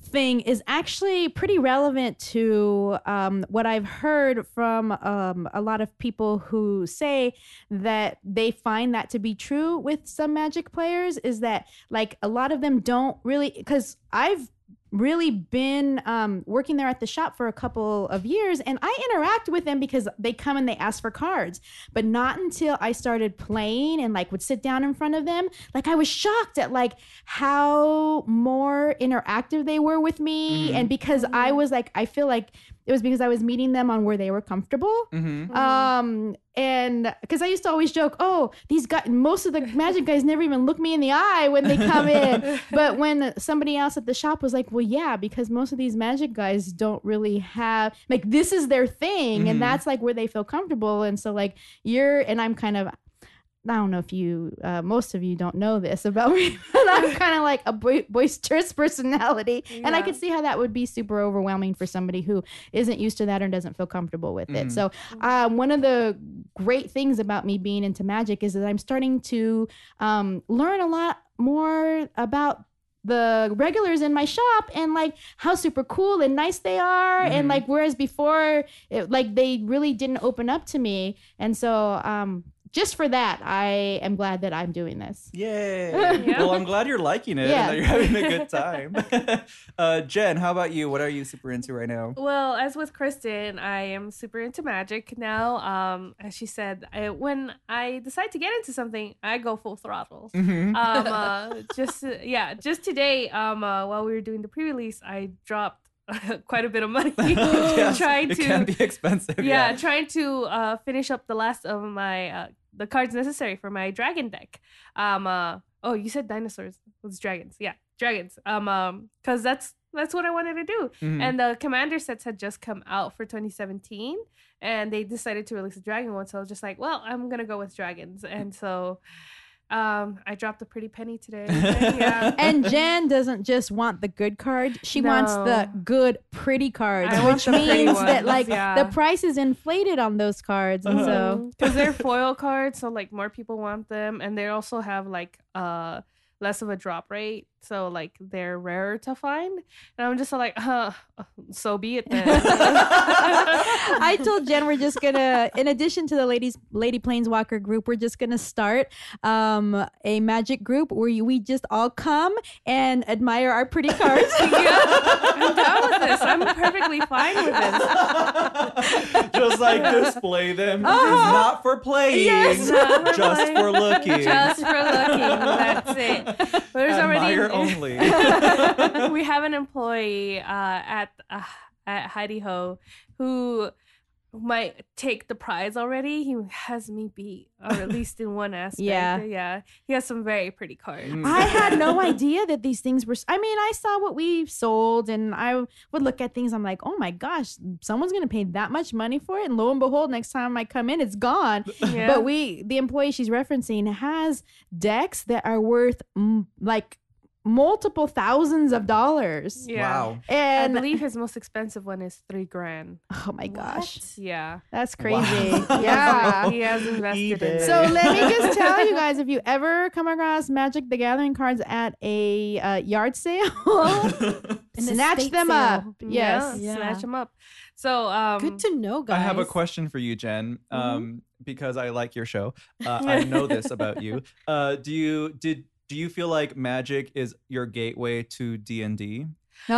thing is actually pretty relevant to um, what I've heard from um, a lot of people who say that they find that to be true with some magic players is that like a lot of them don't really because I've really been um, working there at the shop for a couple of years and I interact with them because they come and they ask for cards but not until I started playing and like would sit down in front of them like I was shocked at like how more interactive they were with me Mhm. and because I was like I feel like it was because I was meeting them on where they were comfortable. Mm-hmm. Um, and because I used to always joke, oh, these guys, most of the magic guys never even look me in the eye when they come in. but when somebody else at the shop was like, well, yeah, because most of these magic guys don't really have, like, this is their thing. Mhm. And that's like where they feel comfortable. And so, like, you're, and I'm kind of, I don't know if you, uh, most of you don't know this about me, but I'm kind of like a boi- boisterous personality. And I Yeah. could see how that would be super overwhelming for somebody who isn't used to that or doesn't feel comfortable with it. Mhm. So, um, one of the great things about me being into magic is that I'm starting to um, learn a lot more about the regulars in my shop and like how super cool and nice they are and Mhm. like whereas before it, like they really didn't open up to me and so um just for that i am glad that i'm doing this Yay! Yeah. Well, I'm glad you're liking it Yeah. and that you're having a good time. uh, Jen, how about you? What are you super into right now? Well, as with Kristen, I am super into magic now. Um, as she said, I, when I decide to get into something, I go full throttle. Mm-hmm. um, uh, just uh, yeah, just today, um, uh, while we were doing the pre-release, I dropped quite a bit of money Yes, trying it to can be expensive. yeah, Yeah. trying to uh, finish up the last of my uh, the cards necessary for my dragon deck. Um, uh, oh, you said dinosaurs. It was dragons. Yeah, dragons. Um, um, because that's that's what I wanted to do. Mhm. And the commander sets had just come out for 2017, and they decided to release a dragon one. So I was just like, well, I'm gonna go with dragons. And so, um, I dropped a pretty penny today. And yeah. and jen doesn't just want the good card she wants the good pretty cards I which means that like yeah. the price is inflated on those cards and so because they're foil cards, so like more people want them, and they also have like uh less of a drop rate, so like they're rarer to find. And I'm just like, uh, so be it then. I told Jen we're just gonna, in addition to the ladies, Lady Planeswalker group, we're just gonna start um, a magic group where you, we just all come and admire our pretty cards. yeah, I'm down with this. I'm perfectly fine with this. Just like display them. This Uh-huh. not for playing. Yes. Not for Just playing. for looking. Just for looking. That's it. There's Admire already only. we have an employee uh, at uh, at Hi De Ho who might take the prize already. He has me beat, or at least in one aspect. Yeah. yeah. He has some very pretty cards. Mm. I had no idea that these things were. I mean, I saw what we sold, and I would look at things. I'm like, oh my gosh, someone's gonna pay that much money for it. And lo and behold, next time I come in, it's gone. Yeah. But we, the employee she's referencing, has decks that are worth mm, like multiple thousands of dollars. yeah. Wow. And I believe his most expensive one is three grand. oh my gosh, Yeah. that's Wow. crazy. Yeah. He has invested in it. So let me just tell you guys: if you ever come across Magic the Gathering cards at a uh, yard sale, An snatch estate them sale. up. Yes. Yeah. snatch them up. So um Good to know, guys. I have a question for you, Jen. Mm-hmm. Um, because I like your show. Uh, I know this about you. Uh, do you did do you feel like magic is your gateway to D and D? Uh,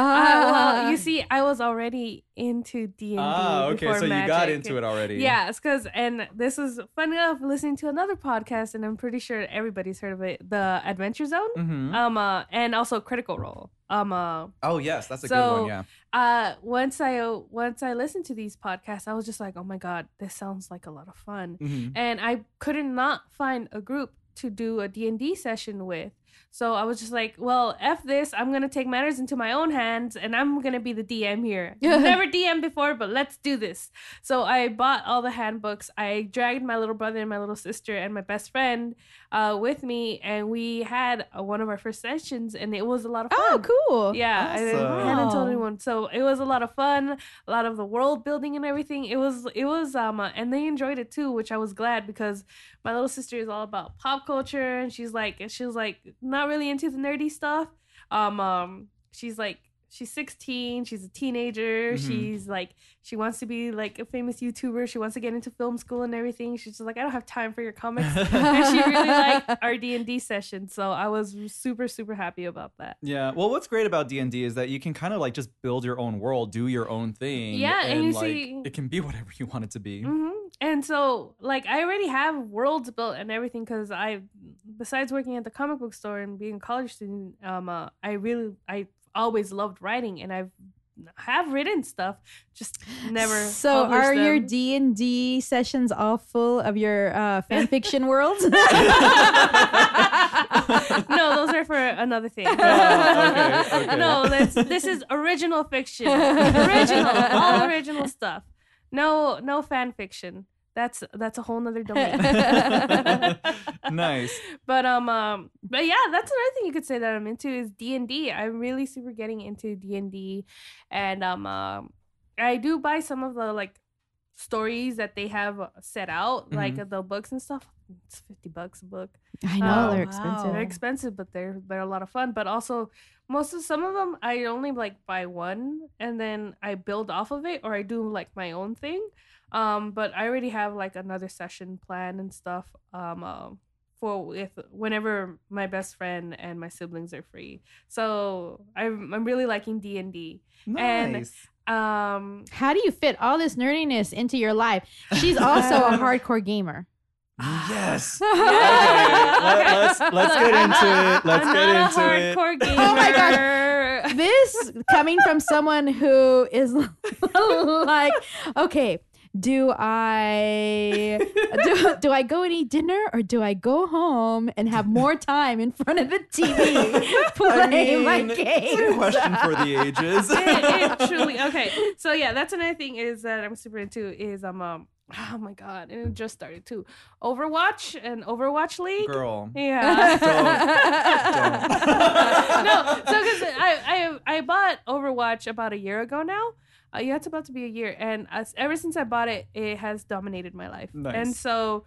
well, you see, I was already into D and D. Ah, okay. So you got into it already. Yeah, it's because, and this is fun enough listening to another podcast, and I'm pretty sure everybody's heard of it, the Adventure Zone, hmm um, uh, and also Critical Role. Um, uh, Oh yes, that's a good one. Yeah. uh, once I once I listened to these podcasts, I was just like, oh my god, this sounds like a lot of fun, hmm and I couldn't not find a group to do a D&D session with. So I was just like, well, F this. I'm going to take matters into my own hands and I'm going to be the DM here. Never DM before, but let's do this. So I bought all the handbooks. I dragged my little brother and my little sister and my best friend uh, with me. And we had uh, one of our first sessions and it was a lot of fun. Oh, cool. Yeah, I Awesome. hadn't told anyone. So it was a lot of fun, a lot of the world building and everything. It was, it was, um, uh, and they enjoyed it too, which I was glad because my little sister is all about pop culture and she's like, she was like not really into the nerdy stuff. Um, um, she's like, she's 16, she's a teenager. Mhm. She's like, she wants to be like a famous YouTuber. She wants to get into film school and everything. She's just like, I don't have time for your comics. and she really liked our D and D session, so I was super super happy about that. Yeah. Well, what's great about D and D is that you can kind of like just build your own world, do your own thing. Yeah, and you like, see- it can be whatever you want it to be. hmm And so, like, I already have worlds built and everything because I, besides working at the comic book store and being a college student, um, uh, I really, I always loved writing and I've have written stuff, just never. So are your. D and D sessions all full of your uh, fan fiction worlds? no, those are for another thing. Oh, okay, okay. No, that's this is original fiction. Original, all original stuff. No, no fan fiction. That's that's a whole nother domain. nice. but um, um, but yeah, that's another thing you could say that I'm into is D and D. I'm really super getting into D and D, and um, um, I do buy some of the like stories that they have set out, like Mhm. the books and stuff. It's fifty bucks a book. I know Oh, they're wow. expensive. They're expensive, but they're they're a lot of fun. But also, most of some of them I only like buy one, and then I build off of it, or I do like my own thing. Um, but I already have like another session plan and stuff. Um, um for with whenever my best friend and my siblings are free. So I'm I'm really liking D and D. And-. Um, How do you fit all this nerdiness into your life? She's also a hardcore gamer. Yes. Okay, let- let's- let's get into it. Let's I'm get not into a it. gamer. Oh my God. This coming from someone who is like, okay, do I do, do I go and eat dinner or do I go home and have more time in front of the TV playing my mean, games? It's a question for the ages. it, it truly okay. So yeah, that's another thing is that I'm super into is um, um oh my god, and it just started too. Overwatch and Overwatch League. Girl. Yeah. Don't. no, so because I, I I bought Overwatch about a year ago now. Uh, yeah, it's about to be a year, and as, ever since I bought it, it has dominated my life. Nice. And so,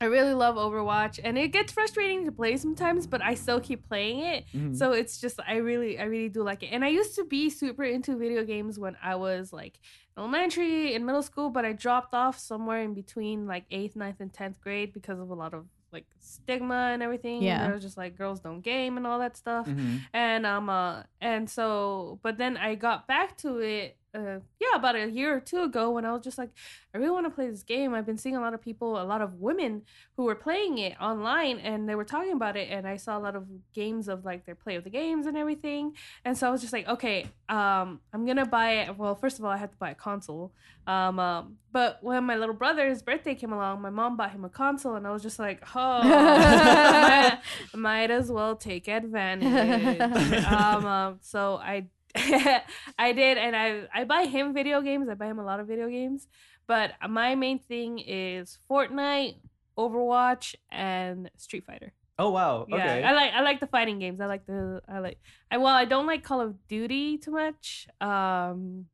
I really love Overwatch, and it gets frustrating to play sometimes, but I still keep playing it. Mhm. So it's just I really I really do like it. And I used to be super into video games when I was like elementary and middle school, but I dropped off somewhere in between like 8th, ninth, and 10th grade because of a lot of like stigma and everything. Yeah. There was just like girls don't game and all that stuff. Mhm. And um uh and so but then I got back to it uh yeah about a year or two ago when I was just like I really want to play this game. I've been seeing a lot of people, a lot of women who were playing it online and they were talking about it and I saw a lot of games of like their play of the games and everything. And so I was just like, okay, um I'm going to buy it. Well, first of all, I had to buy a console. Um, um but when my little brother's birthday came along, my mom bought him a console and I was just like, "Oh, might, might as well take advantage." um, um so I I did, and I I buy him video games. I buy him a lot of video games, but my main thing is Fortnite, Overwatch, and Street Fighter. Oh wow. Yeah, Okay. I like I like the fighting games. I like the I like I well I don't like Call of Duty too much. Um,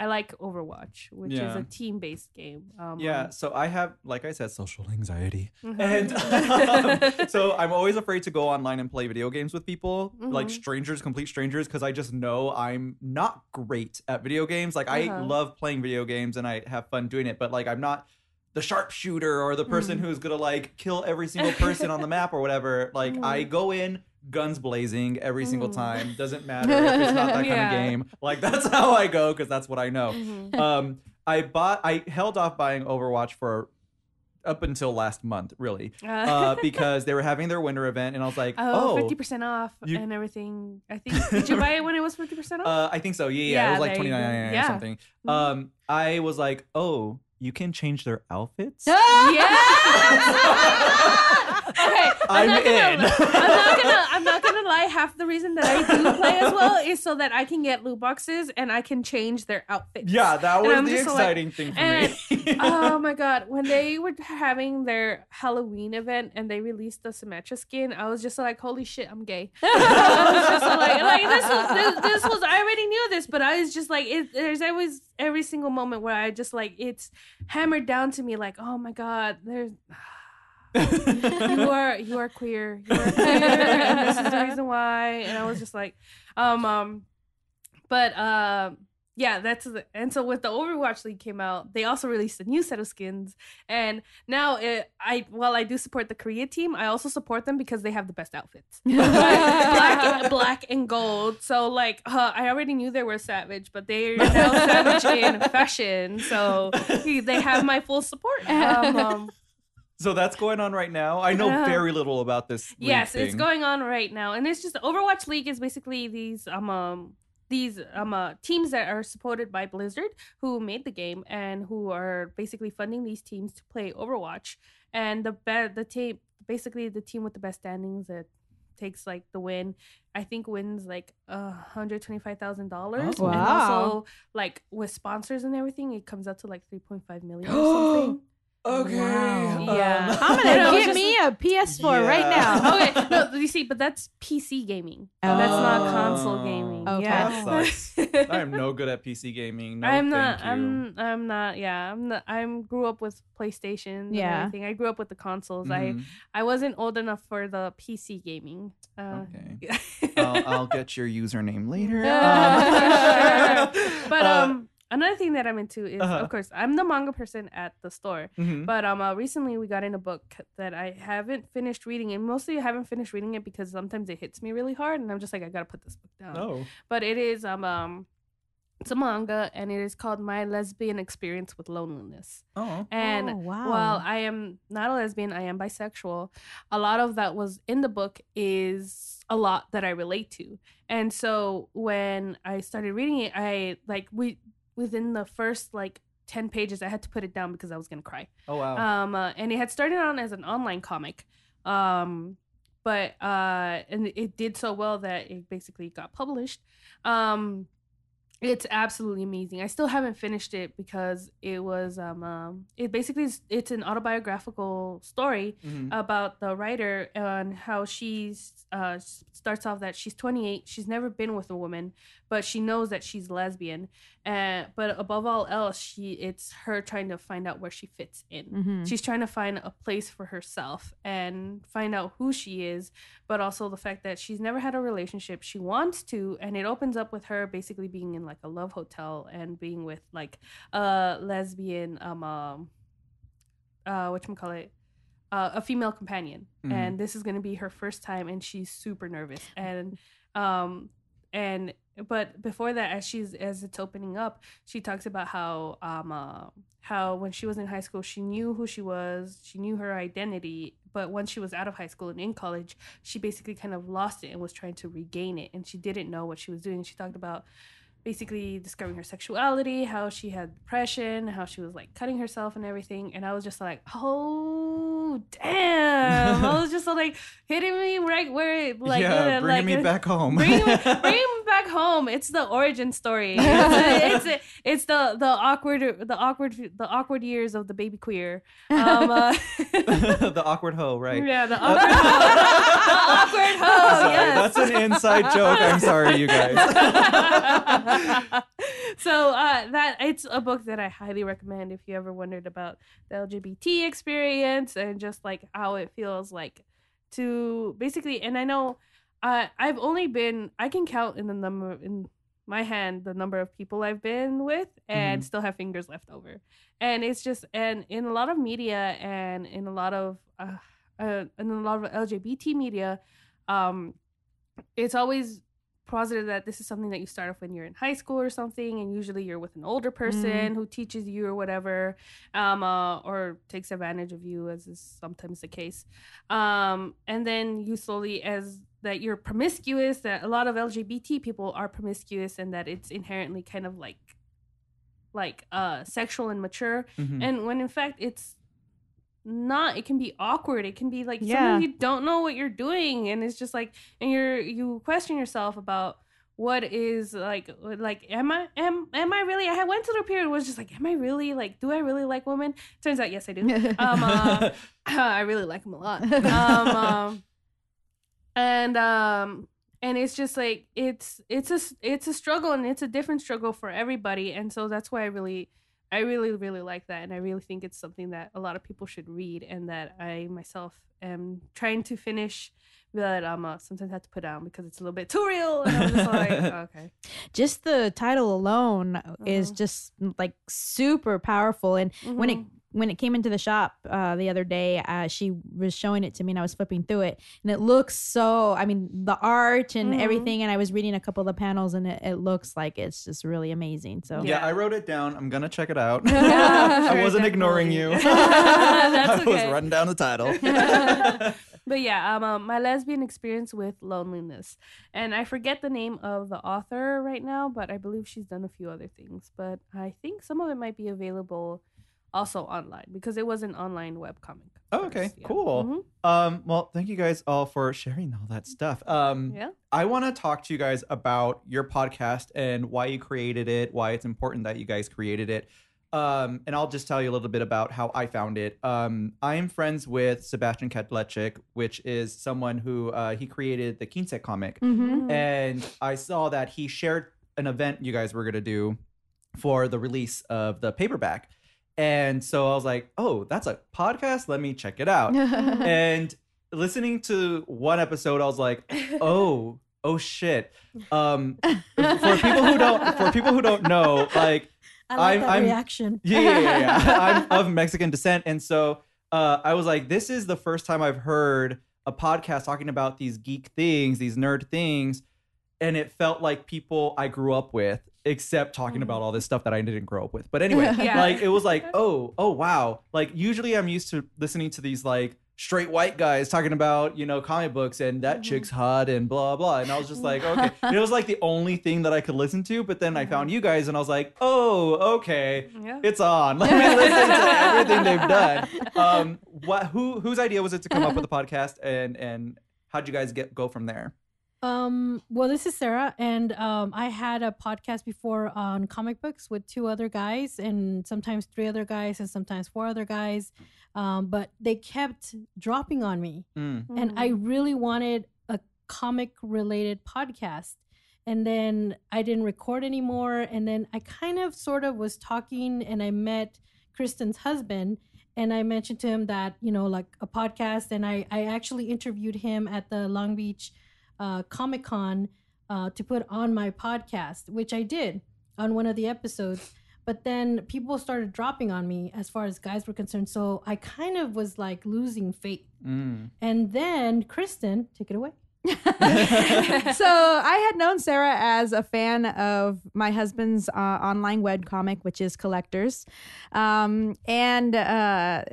I like Overwatch, which is a team based game. Um, yeah. So I have, like I said, social anxiety. um, And um, so I'm always afraid to go online and play video games with people, like Mhm. strangers, complete strangers, because I just know I'm not great at video games. Like I Uh-huh. love playing video games and I have fun doing it, but like I'm not the sharpshooter or the person Mm. who's gonna like kill every single person on the map or whatever. Like I Mhm. go in guns blazing every single Mm. time. Doesn't matter if it's not that kind of game. Like that's how I go because that's what I know Mhm. um i bought i held off buying overwatch for up until last month really uh because they were having their winter event and i was like oh, oh, 50% off you- and everything. I think did you buy it when it was 50% off? uh i think so yeah yeah, it was like you go. 29 or something um i was like oh you can change their outfits yeah. okay, I'm, I'm not gonna, in. I'm not gonna. I'm not gonna lie. Half the reason that I do play as well is so that I can get loot boxes and I can change their outfits. yeah that was I'm the just like- exciting thing for and- me oh my god, when they were having their Halloween event and they released the Symmetra skin, I was just like, "Holy shit, I'm gay!" I was just like, like this was this, this was I already knew this, but I was just like, it, there's always every single moment where I just like it's hammered down to me, like, "Oh my god, there's." you are you are queer. You are queer, and this is the reason why. And I was just like, um, um, but um, yeah, that's the, and so with the Overwatch League came out, they also released a new set of skins, and now it, I while I do support the Korea team, I also support them because they have the best outfits, black, black and gold. So like, uh, I already knew they were savage, but they're now savage in fashion, so they have my full support. Um, um, so that's going on right now. I know Uh, very little about this league yes, it's going on right now, and it's just Overwatch League is basically these um, um these um uh, teams that are supported by Blizzard, who made the game and who are basically funding these teams to play Overwatch. And the be- the team, basically the team with the best standings that takes like the win. I think wins like a hundred twenty five thousand dollars. Oh. And also like with sponsors and everything, it comes out to like three point five million or something. Okay. Wow. Yeah. I'm gonna know, get just- me a PS4 right now. okay, no, you see, but that's PC gaming. That's not console gaming. Okay. Yeah. That sucks. I am no good at PC gaming. No, I'm not. thank you. I'm. I'm not. Yeah. I'm. Not, I'm grew up with PlayStation. Yeah. And everything. I grew up with the consoles. Mhm. I. I wasn't old enough for the PC gaming. Uh, Okay. I'll, I'll get your username later. Yeah. Um, but uh, um, another thing that I'm into is, Uh-huh. of course, I'm the manga person at the store. mhm. But um, uh, recently we got in a book that I haven't finished reading, and mostly I haven't finished reading it because sometimes it hits me really hard, and I'm just like, I gotta put this book down. Oh. But it is um um, it's a manga, and it is called My Lesbian Experience with Loneliness. Oh. And Oh, wow. while I am not a lesbian, I am bisexual. A lot of that was in the book is a lot that I relate to. And so when I started reading it, I like we within the first like 10 pages I had to put it down because I was to cry. Oh wow. Um uh, and it had started on as an online comic. Um but uh and it did so well that it basically got published. Um it's absolutely amazing. I still haven't finished it because it was um, um it basically is, it's an autobiographical story Mhm. about the writer and how she's uh starts off that she's 28 she's never been with a woman but she knows that she's lesbian and but above all else she it's her trying to find out where she fits in. Mhm. she's trying to find a place for herself and find out who she is but also the fact that she's never had a relationship. She wants to and it opens up with her basically being in like a love hotel and being with like a lesbian um um uh what call it uh, a female companion. Mhm. and this is going to be her first time and she's super nervous. And um and but before that as she's as it's opening up she talks about how um uh, how when she was in high school she knew who she was she knew her identity but once she was out of high school and in college she basically kind of lost it and was trying to regain it and she didn't know what she was doing. She talked about basically discovering her sexuality how she had depression how she was like cutting herself and everything and i was just like oh damn i was just like hitting me right where it like yeah, uh, bringing like me uh, back home. bring me, bring me back home. It's the origin story. It's, it's, it's the the awkward the awkward the awkward years of the baby queer. Um, uh, the awkward hoe, right? Yeah, the awkward the awkward hoe. Sorry, yes. That's an inside joke. I'm sorry, you guys. so uh, that it's a book that I highly recommend if you ever wondered about the LGBT experience and just like how it feels like to basically. And I know uh, I've only been I can count in the number in my hand the number of people I've been with and Mhm. still have fingers left over. And it's just and in a lot of media and in a lot of uh, uh, in a lot of LGBT media, um, it's always posited that this is something that you start off when you're in high school or something, and usually you're with an older person who teaches you or whatever, um, uh, or takes advantage of you, as is sometimes the case. Um, and then you slowly, as that you're promiscuous, that a lot of LGBT people are promiscuous, and that it's inherently kind of like, like uh, sexual and mature, Mhm. and when in fact it's not it can be awkward it can be like Yeah. you don't know what you're doing and it's just like and you're you question yourself about what is like like am i am am i really i went through a period was just like am i really like do i really like women? Turns out yes i do. Um uh, i really like them a lot. Um, um and um and it's just like it's it's a it's a struggle and it's a different struggle for everybody and so that's why i really i really really like that and i really think it's something that a lot of people should read and that i myself am trying to finish but um uh, sometimes have to put down because it's a little bit too real and i'm just like okay just the title alone is Mhm. just like super powerful and when it Mhm. When it came into the shop uh, the other day, uh, she was showing it to me, and I was flipping through it, and it looks so. I mean, the art and Mhm. everything, and I was reading a couple of the panels, and it, it looks like it's just really amazing. So Yeah, Yeah. I wrote it down. I'm gonna check it out. Yeah, I wasn't ignoring you. definitely. That's I was writing down the title. But yeah, um, um, my lesbian experience with loneliness, and I forget the name of the author right now, but I believe she's done a few other things. But I think some of it might be available also online because it was an online webcomic. Oh, okay, first, yeah. cool. Mhm. Um, well, thank you guys all for sharing all that stuff. Um, Yeah. I want to talk to you guys about your podcast and why you created it, why it's important that you guys created it. Um, and I'll just tell you a little bit about how I found it. Um, I am friends with Sebastian Kadlecik, which is someone who uh, he created the Quince comic. Mhm. and I saw that he shared an event you guys were gonna do for the release of the paperback. And so I was like, oh, that's a podcast. Let me check it out. and listening to one episode, I was like, oh, oh shit. Um, for people who don't, for people who don't know, like, I like I'm- that I'm- reaction. yeah, yeah, yeah, yeah. I'm of Mexican descent, and so uh, I was like, this is the first time I've heard a podcast talking about these geek things, these nerd things, and it felt like people I grew up with, except talking about all this stuff that I didn't grow up with. But anyway, Yeah. like it was like, oh, oh wow. Like usually I'm used to listening to these like straight white guys talking about you know comic books and that Mhm. chick's hot and blah blah and i was just like okay it was like the only thing that i could listen to but then i found you guys and i was like oh okay Yeah. it's on. Let me listen to everything they've done. Um, what? Who? Whose idea was it to come up with the podcast, and and how'd you guys get go from there? Um, well, this is Sara, and um, I had a podcast before on comic books with two other guys, and sometimes three other guys, and sometimes four other guys. Um, but they kept dropping on me, Mm. and I really wanted a comic related podcast. And then I didn't record anymore. And then I kind of sort of was talking, and I met Kristen's husband, and I mentioned to him that you know like a podcast, and I I actually interviewed him at the Long Beach uh, Comic Con uh, to put on my podcast, which I did on one of the episodes. But then people started dropping on me as far as guys were concerned. So I kind of was like losing faith. Mm. And then Kristen, take it away. so I had known Sara as a fan of my husband's uh, online web comic, which is Collector Corps, um, and uh,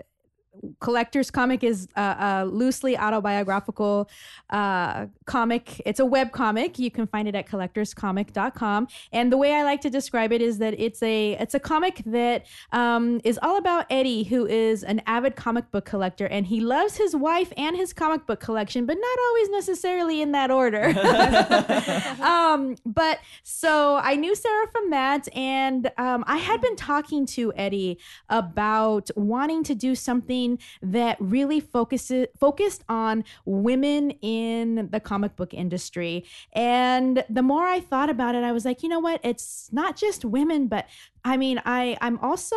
Collector Corps comic is a, a loosely autobiographical uh, comic. It's a web comic. You can find it at collectorscomic.com. And the way I like to describe it is that it's a it's a comic that um, is all about Eddie, who is an avid comic book collector, and he loves his wife and his comic book collection, but not always necessarily in that order. um, but so I knew Sara from that, and um, I had been talking to Eddie about wanting to do something that really focuses focused on women in the comic book industry. And the more I thought about it, I was like, you know what? It's not just women, but I mean, I I'm also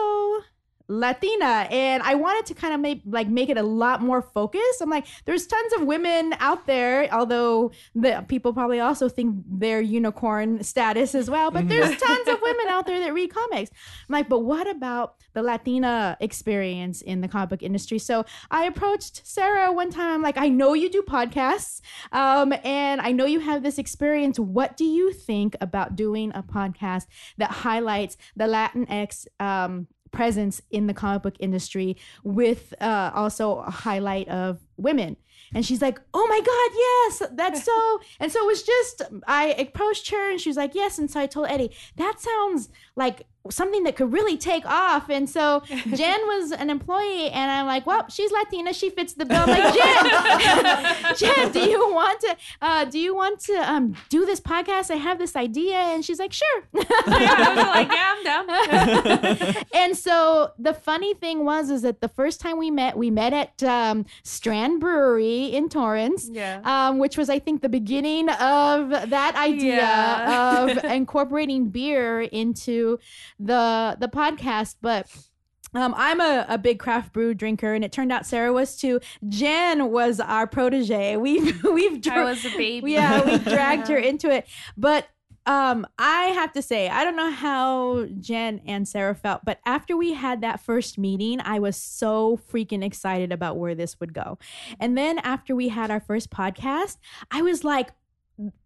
Latina, and I wanted to kind of make like make it a lot more focused. I'm like, there's tons of women out there, although the people probably also think they're unicorn status as well. But there's tons of women out there that read comics. I'm like, but what about the Latina experience in the comic book industry? So I approached Sara one time. I'm like, I know you do podcasts, um, and I know you have this experience. What do you think about doing a podcast that highlights the Latinx? Um, presence in the comic book industry with uh, also a highlight of women. And she's like, "Oh my god, yes, that's so." and so it was just I approached her and she was like, "Yes." And so I told Eddie, "That sounds like something that could really take off." And so Jen was an employee, and I'm like, "Well, she's Latina, she fits the bill." I'm like, Jen, Jen, do you want to uh, do you want to um, do this podcast? I have this idea, and she's like, "Sure." yeah, I was like, yeah, I'm down. and so the funny thing was is that the first time we met, we met at um, Strand Brewery in Torrance. yeah. Um, which was, I think, the beginning of that idea Yeah. of incorporating beer into the the podcast. But um, I'm a, a big craft brew drinker, and it turned out Sara was too. Jen was our protege. We've we've I was a baby. yeah, we dragged her into it. But um, I have to say, I don't know how Jen and Sara felt, but after we had that first meeting, I was so freaking excited about where this would go. And then after we had our first podcast, I was like,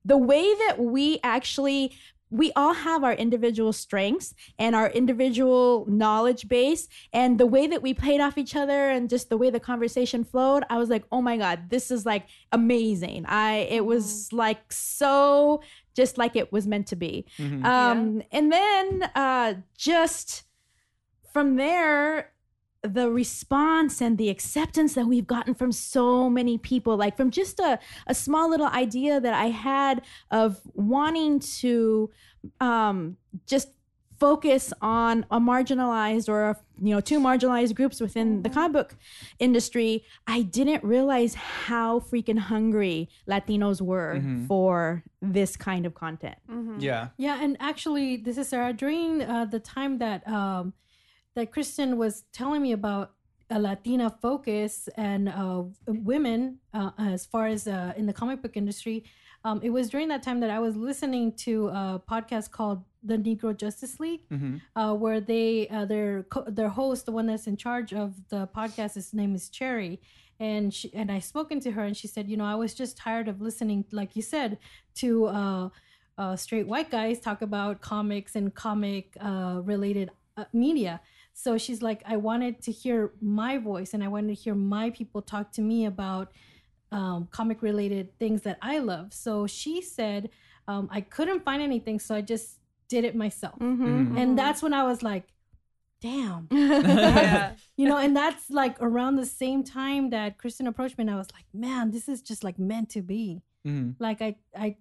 the way that we actually we all have our individual strengths and our individual knowledge base. And the way that we played off each other and just the way the conversation flowed i was like oh my god this is like amazing. I it was like so just like it was meant to be. Mhm. um and then uh just from there the response and the acceptance that we've gotten from so many people like from just a, a small little idea that i had of wanting to um just focus on a marginalized or you know two marginalized groups within the comic book industry i didn't realize how freaking hungry latinos were Mhm. for this kind of content Mhm. yeah. Yeah, and actually, this is Sara. During uh, the time that um, that Kristen was telling me about a Latina focus and uh, women, uh, as far as uh, in the comic book industry, um, it was during that time that I was listening to a podcast called the Negro Justice League, hmm uh, where they uh, their co- their host, the one that's in charge of the podcast, his name is Cherry, and she and I spoken to her, and she said, you know, I was just tired of listening, like you said, to uh, uh, straight white guys talk about comics and comic uh, related uh, media. So she's like, I wanted to hear my voice, and I wanted to hear my people talk to me about um, comic related things that I love. So she said, um, I couldn't find anything, so I just did it myself Mhm. and that's when I was like, damn, Yeah. you know, and that's like around the same time that Kristen approached me, and I was like, man, this is just like meant to be. hmm Like I, I,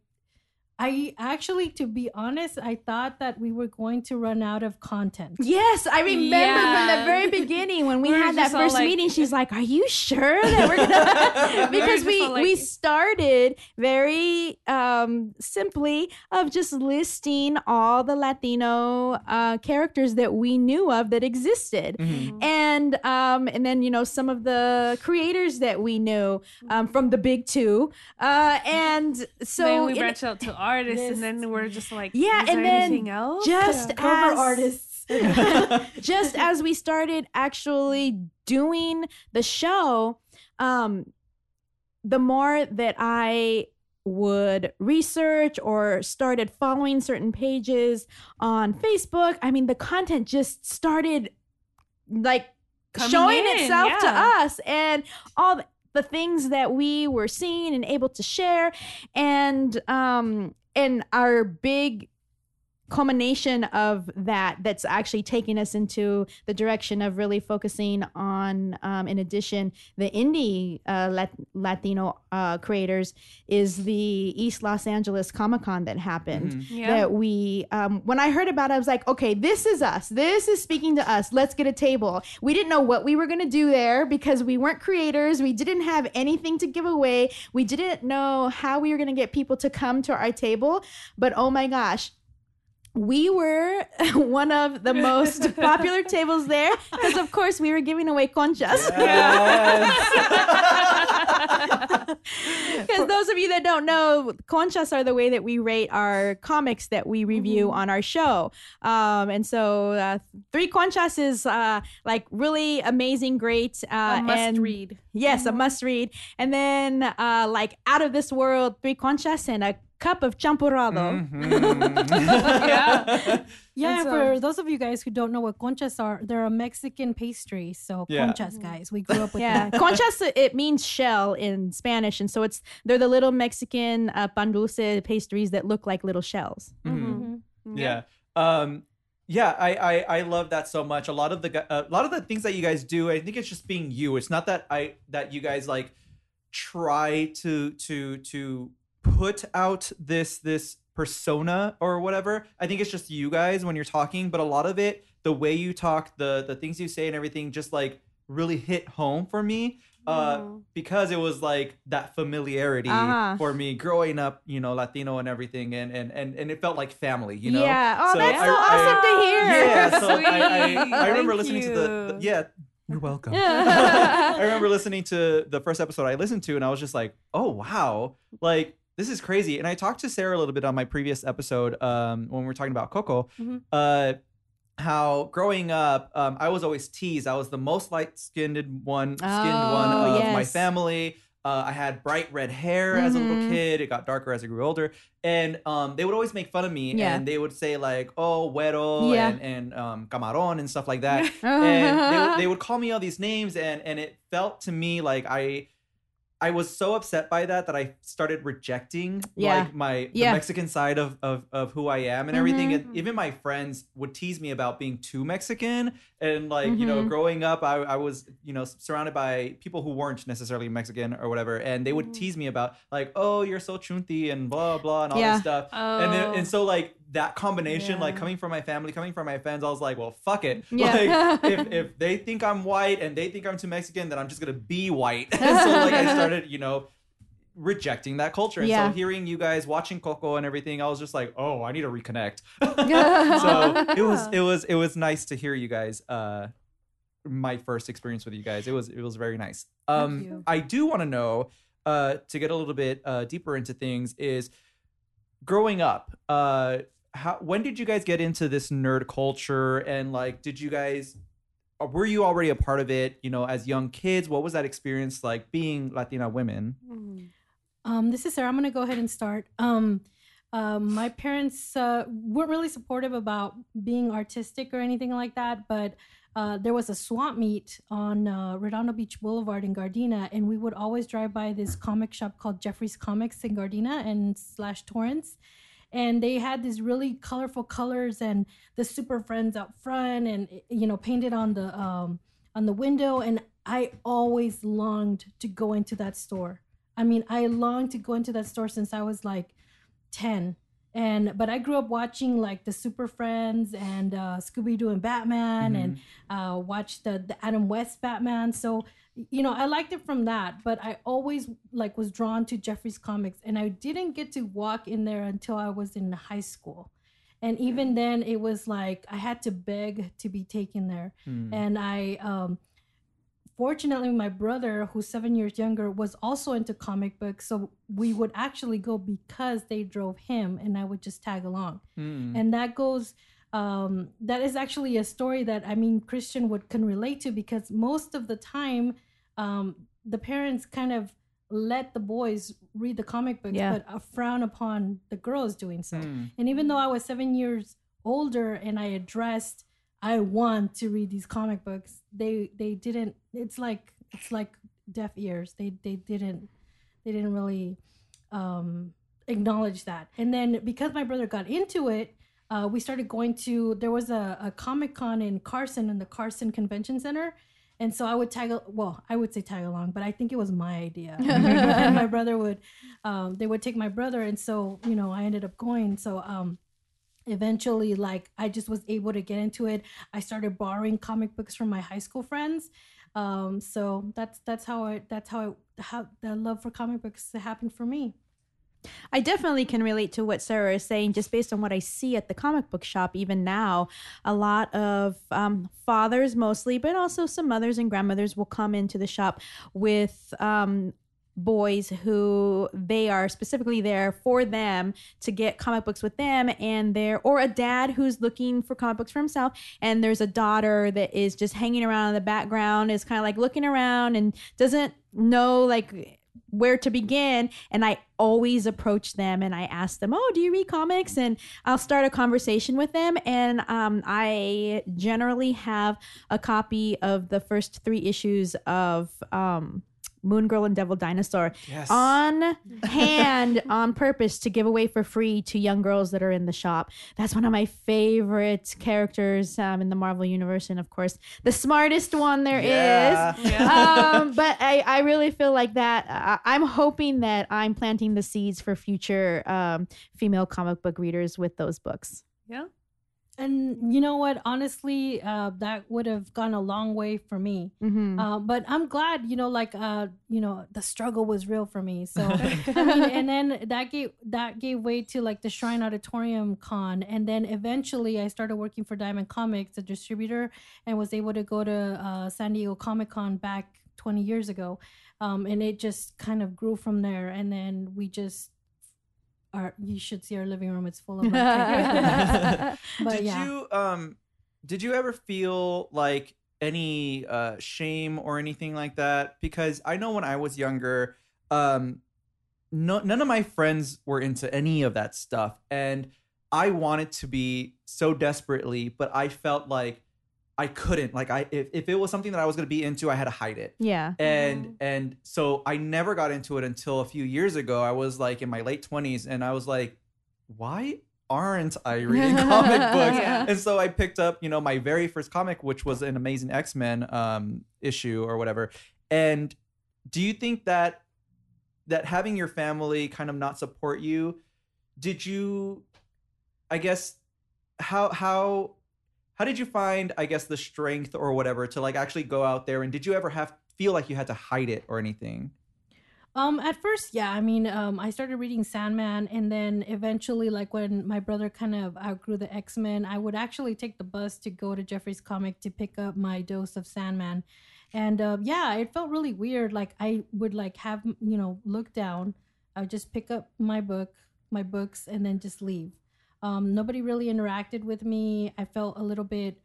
I actually, to be honest, I thought that we were going to run out of content. Yes, I remember from the very beginning when we We had that first like- meeting. She's like, "Are you sure that we're gonna?" Because just we like- we started very um, simply of just listing all the Latino uh, characters that we knew of that existed. hmm And um, and then you know some of the creators that we knew um, from the big two, uh, and so then we it- branched out to artists, and then we're just like, Yeah, is and there then anything else? just Cover as artists. just as we started actually doing the show, um, the more that I would research or started following certain pages on Facebook, I mean, the content just started like Coming showing in, itself to us and all the, the things that we were seeing and able to share. And um and our big culmination of that that's actually taking us into the direction of really focusing on um, in addition the indie uh, Lat- latino uh, creators is the east los angeles comic-con that happened Mhm. Yeah. that we um, when i heard about it i was like okay this is us. This is speaking to us. Let's get a table. We didn't know what we were going to do there because we weren't creators. We didn't have anything to give away. We didn't know how we were going to get people to come to our table. But oh my gosh we were one of the most popular tables there because of course we were giving away conchas Because those of you that don't know, conchas are the way that we rate our comics that we review on our show. Um, and so uh, three conchas is uh, like really amazing, great. Uh, a must and read. Yes, a must read. And then uh, like out of this world, three conchas and a cup of champurrado. Mhm. Yeah. Yeah, And and so- for those of you guys who don't know what conchas are, they're a Mexican pastry. So Yeah. conchas, guys, we grew up with Yeah, that. conchas it means shell in Spanish, and so it's they're the little Mexican uh, pan dulce pastries that look like little shells. Mhm. Mhm. yeah um yeah I, I i love that so much a lot of the a lot of the things that you guys do i think it's just being you it's not that i that you guys like try to to to put out this this persona or whatever i think it's just you guys when you're talking but a lot of it the way you talk the the things you say and everything just like really hit home for me uh because it was like that familiarity Uh-huh. for me growing up you know latino and everything and and and, and it felt like family you know yeah. Oh, So that's I- so I- awesome to hear. yeah so I, I, I remember Thank listening to the, the yeah you're welcome Yeah. i remember listening to the first episode i listened to and i was just like oh wow like this is crazy. And I talked to Sara a little bit on my previous episode um, when we were talking about Coco. Mhm. Uh, how growing up, um, I was always teased. I was the most light skinned one, skinned one Oh, of my family. Uh, I had bright red hair as a little Mhm. kid. It got darker as I grew older, and um, they would always make fun of me. Yeah. And they would say like, "Oh, güero," Yeah. and and um, camarón and stuff like that and they, would- they would call me all these names and and it felt to me like i i was so upset by that that i started rejecting Yeah. like my Yeah. mexican side of, of of who i am and everything Mhm. and even my friends would tease me about being too mexican and like you know Mhm. growing up I, I was you know surrounded by people who weren't necessarily mexican or whatever and they would Mhm. tease me about like oh you're so chunty and blah blah and all Yeah. this stuff Oh. and then, and so like that combination like coming from my family coming from my friends i was like well fuck it. Yeah. like if, if they think i'm white and they think i'm too mexican then i'm just gonna be white. And so like i started you know rejecting that culture. And Yeah. so hearing you guys watching coco and everything i was just like oh i need to reconnect. So it was it was it was nice to hear you guys uh my first experience with you guys. It was it was very nice. Um i do want to know uh to get a little bit uh deeper into things is growing up uh how when did you guys get into this nerd culture and like did you guys uh, were you already a part of it you know as young kids what was that experience like being latina women Mm. Um, this is Sara. I'm going to go ahead and start. Um, um, my parents uh, weren't really supportive about being artistic or anything like that, but uh, there was a swamp meet on uh, Redondo Beach Boulevard in Gardena, and we would always drive by this comic shop called Geoffrey's Comics in Gardena and slash Torrance. And they had these really colorful colors and the Super Friends out front, and you know, painted on the um, on the window. And I always longed to go into that store. I mean, I longed to go into that store since I was like 10. And but I grew up watching like the Super Friends and uh, Scooby Doo and Batman and uh, watched the the Adam West Batman. So you know, I liked it from that. But I always like was drawn to Geoffrey's comics, and I didn't get to walk in there until I was in high school. And even then, it was like I had to beg to be taken there Hmm. and I um fortunately my brother who's 7 years younger was also into comic books so we would actually go because they drove him and I would just tag along Hmm. and that goes um that is actually a story that I mean Kristen would can relate to because most of the time um the parents kind of let the boys read the comic books Yeah. but uh, frown upon the girls doing so Hmm. and even though I was seven years older and I addressed, I want to read these comic books, they they didn't. It's like it's like deaf ears. They they didn't they didn't really um, acknowledge that. And then because my brother got into it, uh, we started going to. There was a, a comic con in Carson in the Carson Convention Center. And so I would tag, well, I would say tag along, but I think it was my idea. and my brother would, um, they would take my brother. And so, you know, I ended up going. So, um, eventually like i just was able to get into it. I started borrowing comic books from my high school friends. Um so that's that's how i that's how I, how the love for comic books happened for me. I definitely can relate to what Sara is saying, just based on what I see at the comic book shop. Even now, a lot of um, fathers, mostly, but also some mothers and grandmothers, will come into the shop with um, boys who they are specifically there for them to get comic books with them and there or a dad who's looking for comic books for himself. And there's a daughter that is just hanging around in the background is kind of like looking around and doesn't know like where to begin. And i always approach them and i ask them oh do you read comics? And i'll start a conversation with them. And um, i generally have a copy of the first three issues of um, moon girl and devil dinosaur yes on hand on purpose to give away for free to young girls that are in the shop. That's one of my favorite characters um, in the Marvel universe, and of course, the smartest one there is. Yeah. Yeah. um, but I, I really feel like that. I, I'm hoping that I'm planting the seeds for future um, female comic book readers with those books. yeah. And you know what? Honestly uh that would have gone a long way for me. Mm-hmm. uh, but i'm glad you know like uh you know the struggle was real for me. So I mean, and then that gave that gave way to like the Shrine Auditorium Con, and then eventually I started working for Diamond Comics, a distributor, and was able to go to uh, San Diego Comic Con back 20 years ago, um, and it just kind of grew from there. And then we just our you should see our living room. It's full of like, but did yeah. you um did you ever feel like any uh shame or anything like that because i know when i was younger um no, none of my friends were into any of that stuff and i wanted to be so desperately but i felt like i couldn't like i if, if it was something that i was going to be into i had to hide it yeah. and Mhm. and so i never got into it until a few years ago i was like in my late 20s and i was like why aren't i reading comic books Yeah. and so i picked up you know my very first comic which was an amazing x-men um issue or whatever and do you think that that having your family kind of not support you did you i guess how how how did you find i guess the strength or whatever to like actually go out there and did you ever have feel like you had to hide it or anything Um, at first, yeah. I mean, um, I started reading Sandman, and then eventually, like when my brother kind of outgrew the X Men, I would actually take the bus to go to Geoffrey's comic to pick up my dose of Sandman, and uh, yeah, it felt really weird. Like I would like have you know look down, I would just pick up my book, my books, and then just leave. Um, nobody really interacted with me. I felt a little bit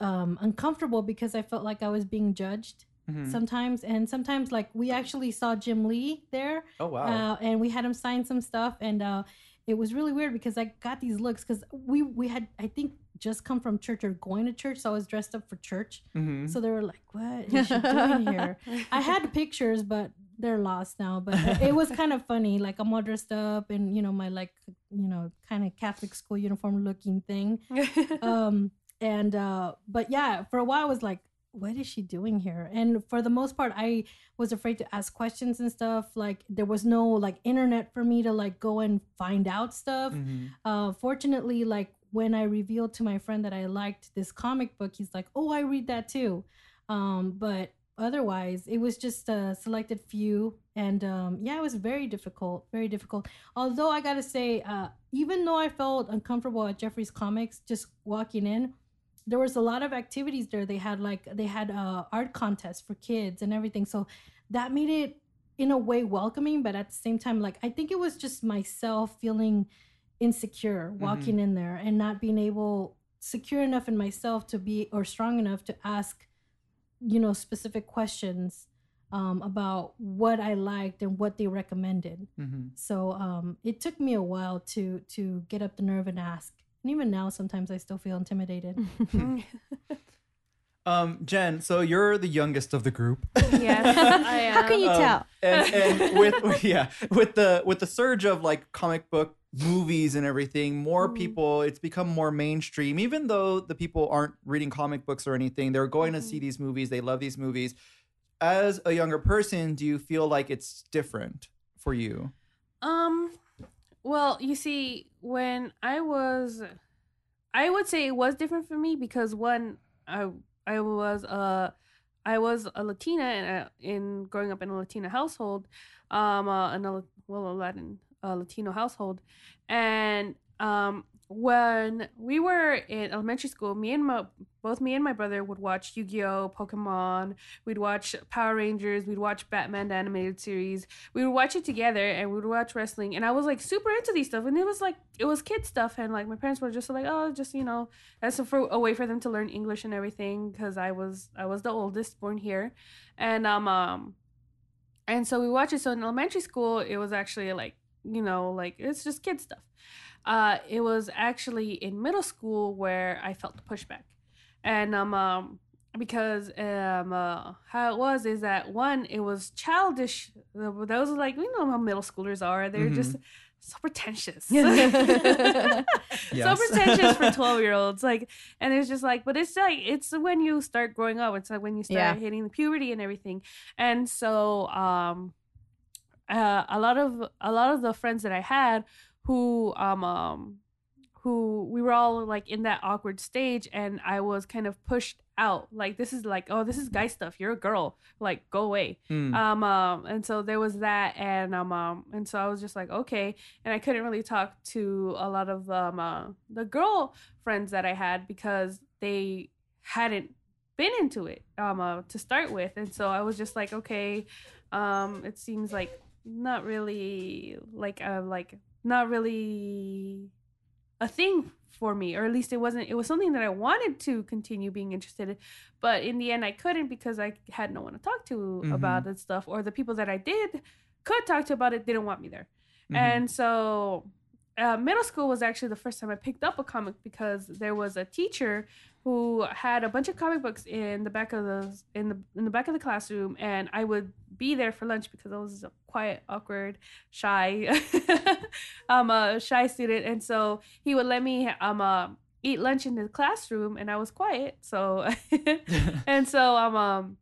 um, uncomfortable because I felt like I was being judged Mhm. sometimes. And sometimes like we actually saw jim lee there. Oh wow. Uh, and we had him sign some stuff. And uh, it was really weird because i got these looks because we we had i think just come from church or going to church. So i was dressed up for church. Mhm. so they were like what is she doing here? I had pictures but they're lost now but it was kind of funny like i'm all dressed up in you know my like you know kind of catholic school uniform looking thing. Um and uh but yeah for a while i was like what is she doing here? And for the most part i was afraid to ask questions and stuff. Like there was no like internet for me to like go and find out stuff. Mhm. uh fortunately like when i revealed to my friend that i liked this comic book he's like oh i read that too. Um but otherwise it was just a selected few and um yeah it was very difficult very difficult. Although i gotta say uh even though i felt uncomfortable at geoffrey's comics just walking in there was a lot of activities there. They had like they had uh art contests for kids and everything. So that made it in a way welcoming but at the same time like i think it was just myself feeling insecure walking in there and not being able secure enough in myself to be or strong enough to ask you know specific questions um, about what i liked and what they recommended Mhm. so um, it took me a while to to get up the nerve and ask and even now sometimes i still feel intimidated um jen so you're the youngest of the group yes, I am. How can you Um, tell? and, and with yeah with the with the surge of like comic book movies and everything more Mhm. people it's become more mainstream. Even though the people aren't reading comic books or anything they're going to see these movies they love these movies. As a younger person do you feel like it's different for you? Um, well, you see, when I was, I would say it was different for me because one, I I was a I was a Latina in, a, in growing up in a Latina household, um, uh, in a well a Latin uh, Latino household, and um when we were in elementary school, me and my both me and my brother would watch Yu-Gi-Oh, Pokemon, we'd watch Power Rangers, we'd watch Batman the animated series, we would watch it together and we would watch wrestling. And i was like super into these stuff. And it was like it was kid stuff. And like my parents were just like oh just you know that's a, for, a way for them to learn english and everything because i was i was the oldest born here. And um um and so we watched it. So in elementary school it was actually like you know like it's just kid stuff. Uh it was actually in middle school where i felt the pushback. And um um because um uh, how it was is that one it was childish. Those are like we know how middle schoolers are. They're just so pretentious. So pretentious for 12 year olds like and it's just like but it's like it's when you start growing up. It's like when you start Yeah. hitting the puberty and everything. And so um uh, a lot of a lot of the friends that i had who um um who we were all like in that awkward stage and i was kind of pushed out. Like this is like oh this is guy stuff. You're a girl. Like go away. Hmm. um, um and so there was that and um, um and so i was just like okay. And i couldn't really talk to a lot of um uh, the girl friends that i had because they hadn't been into it um uh, to start with. And so i was just like okay um it seems like not really like a like not really a thing for me or at least it wasn't it was something that i wanted to continue being interested in but in the end i couldn't because i had no one to talk to Mhm. about it stuff or the people that i did could talk to about it didn't want me there Mhm. and so uh, middle school was actually the first time I picked up a comic because there was a teacher who had a bunch of comic books in the back of the in the in the back of the classroom, and I would be there for lunch because I was a quiet, awkward, shy, um, a shy student, and so he would let me um uh, eat lunch in the classroom, and I was quiet, so and so um um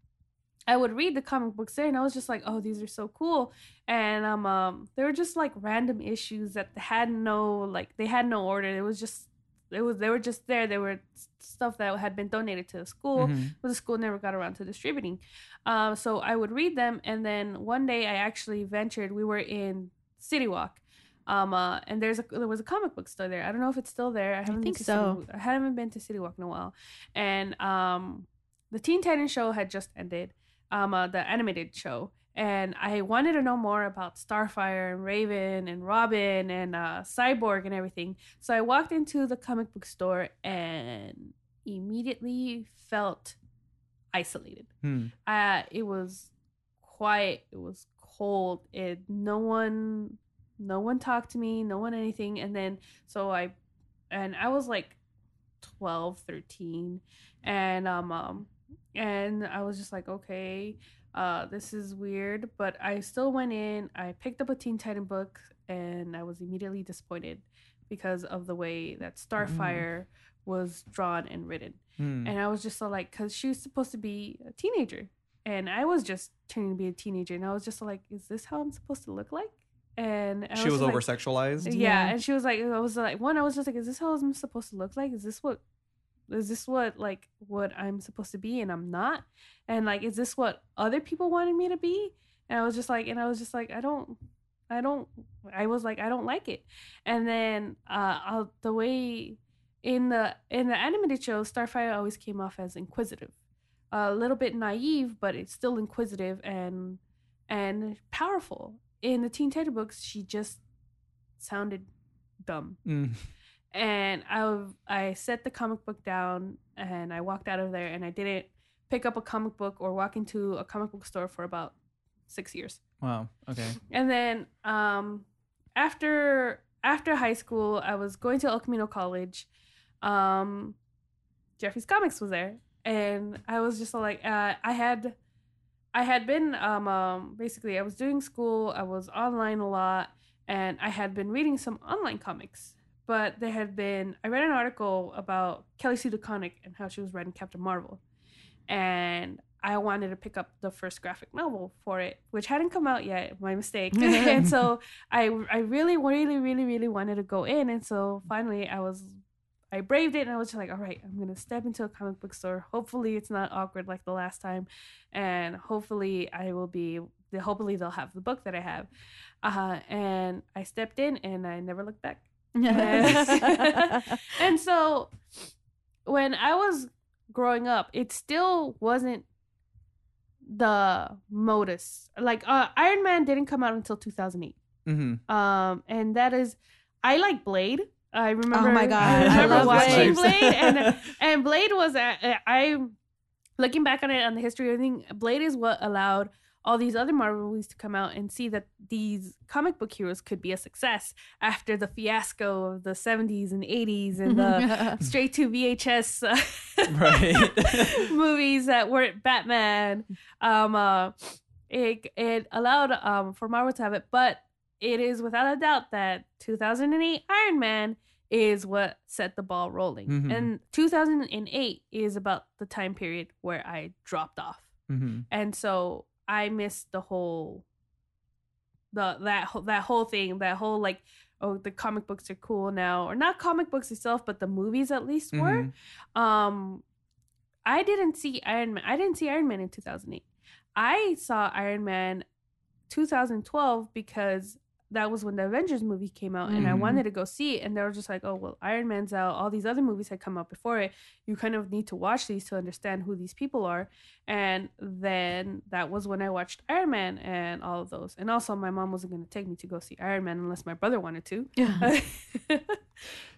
I would read the comic books there, and I was just like, oh, these are so cool, and um um they were just like random issues that had no like they had no order. It was just it was they were just there. They were stuff that had been donated to the school, Mhm. but the school never got around to distributing. Um, so I would read them, and then one day I actually ventured. We were in City Walk. Um, uh, and there's a there was a comic book store there. I don't know if it's still there. I haven't been think to so. City, I haven't been to City Walk in a while, and um, the Teen Titans show had just ended, um, uh, the animated show, and I wanted to know more about Starfire and Raven and Robin and uh, Cyborg and everything. So I walked into the comic book store and immediately felt isolated. Hmm. Uh, it was quiet. It was cold. It no one, no one talked to me. No one anything. And then so I, and I was like 12, 13. and um, um and I was just like, okay, uh, this is weird. But I still went in. I picked up a Teen Titan book, and I was immediately disappointed because of the way that Starfire was drawn and written. Hmm. And I was just so like, because she was supposed to be a teenager, and I was just turning to be a teenager, and I was just like, is this how I'm supposed to look like? And I She was just over like, sexualized. yeah, Yeah. and she was like, I was like, one, I was just like, is this how I'm supposed to look like? Is this what, is this what like what I'm supposed to be, and I'm not? And like, is this what other people wanted me to be? And I was just like, and I was just like, I don't, I don't, I was like, I don't like it. And then uh, I'll, the way in the in the animated show, Starfire always came off as inquisitive, a little bit naive, but it's still inquisitive and and powerful. In the Teen Titan books, she just sounded dumb. Mm. And I I set the comic book down and I walked out of there and I didn't pick up a comic book or walk into a comic book store for about six years. Wow. Okay. And then um, after after high school, I was going to El Camino College. Um, Geoffrey's Comics was there, and I was just like, uh, I had, I had been um, um, basically I was doing school. I was online a lot, and I had been reading some online comics. But there had been I read an article about Kelly Sue DeConnick and how she was writing Captain Marvel, and I wanted to pick up the first graphic novel for it, which hadn't come out yet. My mistake. and so I I really really really really wanted to go in, and so finally I was I braved it, and I was just like, all right, I'm gonna step into a comic book store. Hopefully it's not awkward like the last time, and hopefully I will be. Hopefully they'll have the book that I have, uh, and I stepped in, and I never looked back. and so when I was growing up, it still wasn't the modus. Like uh, Iron Man didn't come out until 2008. Mm-hmm. Um, and that is, I like Blade. I remember. Oh my God, I I remember love watching Blade. Blade, and and Blade was uh, I looking back on it on the history. I think Blade is what allowed all these other Marvel movies to come out and see that these comic book heroes could be a success after the fiasco of the 70s and 80s and the straight to VHS uh, Right. movies that weren't Batman. Um, uh, it it allowed um for Marvel to have it, but it is without a doubt that 2008 Iron Man is what set the ball rolling, Mhm. and 2008 is about the time period where I dropped off, mm-hmm. and so I missed the whole the that whole- that whole thing, that whole like. Oh, the comic books are cool now, or not comic books itself, but the movies at least were Mhm. um i didn't see iron man i didn't see iron man in 2008 i saw iron man 2012 because that was when the Avengers movie came out, and I Mhm. wanted to go see it. And they were just like, "Oh, well, Iron Man's out. All these other movies had come out before it. You kind of need to watch these to understand who these people are." And then that was when I watched Iron Man and all of those. And also, my mom wasn't going to take me to go see Iron Man unless my brother wanted to. Yeah.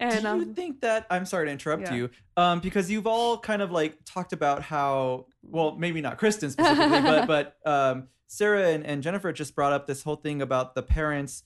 and Do you um, think that I'm sorry to interrupt yeah. you, um, because you've all kind of like talked about how well, maybe not Kristen specifically, but but um, Sara and, and Jennifer just brought up this whole thing about the parents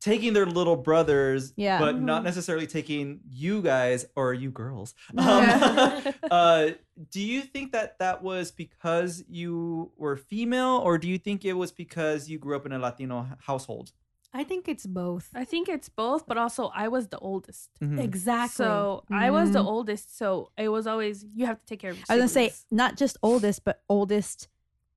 taking their little brothers, Yeah. but not Mhm. necessarily taking you guys or you girls. Um, Yeah. uh, do you think that that was because you were female, or do you think it was because you grew up in a Latino household? I think it's both. I think it's both, but also I was the oldest. Mhm. Exactly. So I was the Mhm. oldest, so it was always you have to take care of. Your I was gonna say not just oldest, but oldest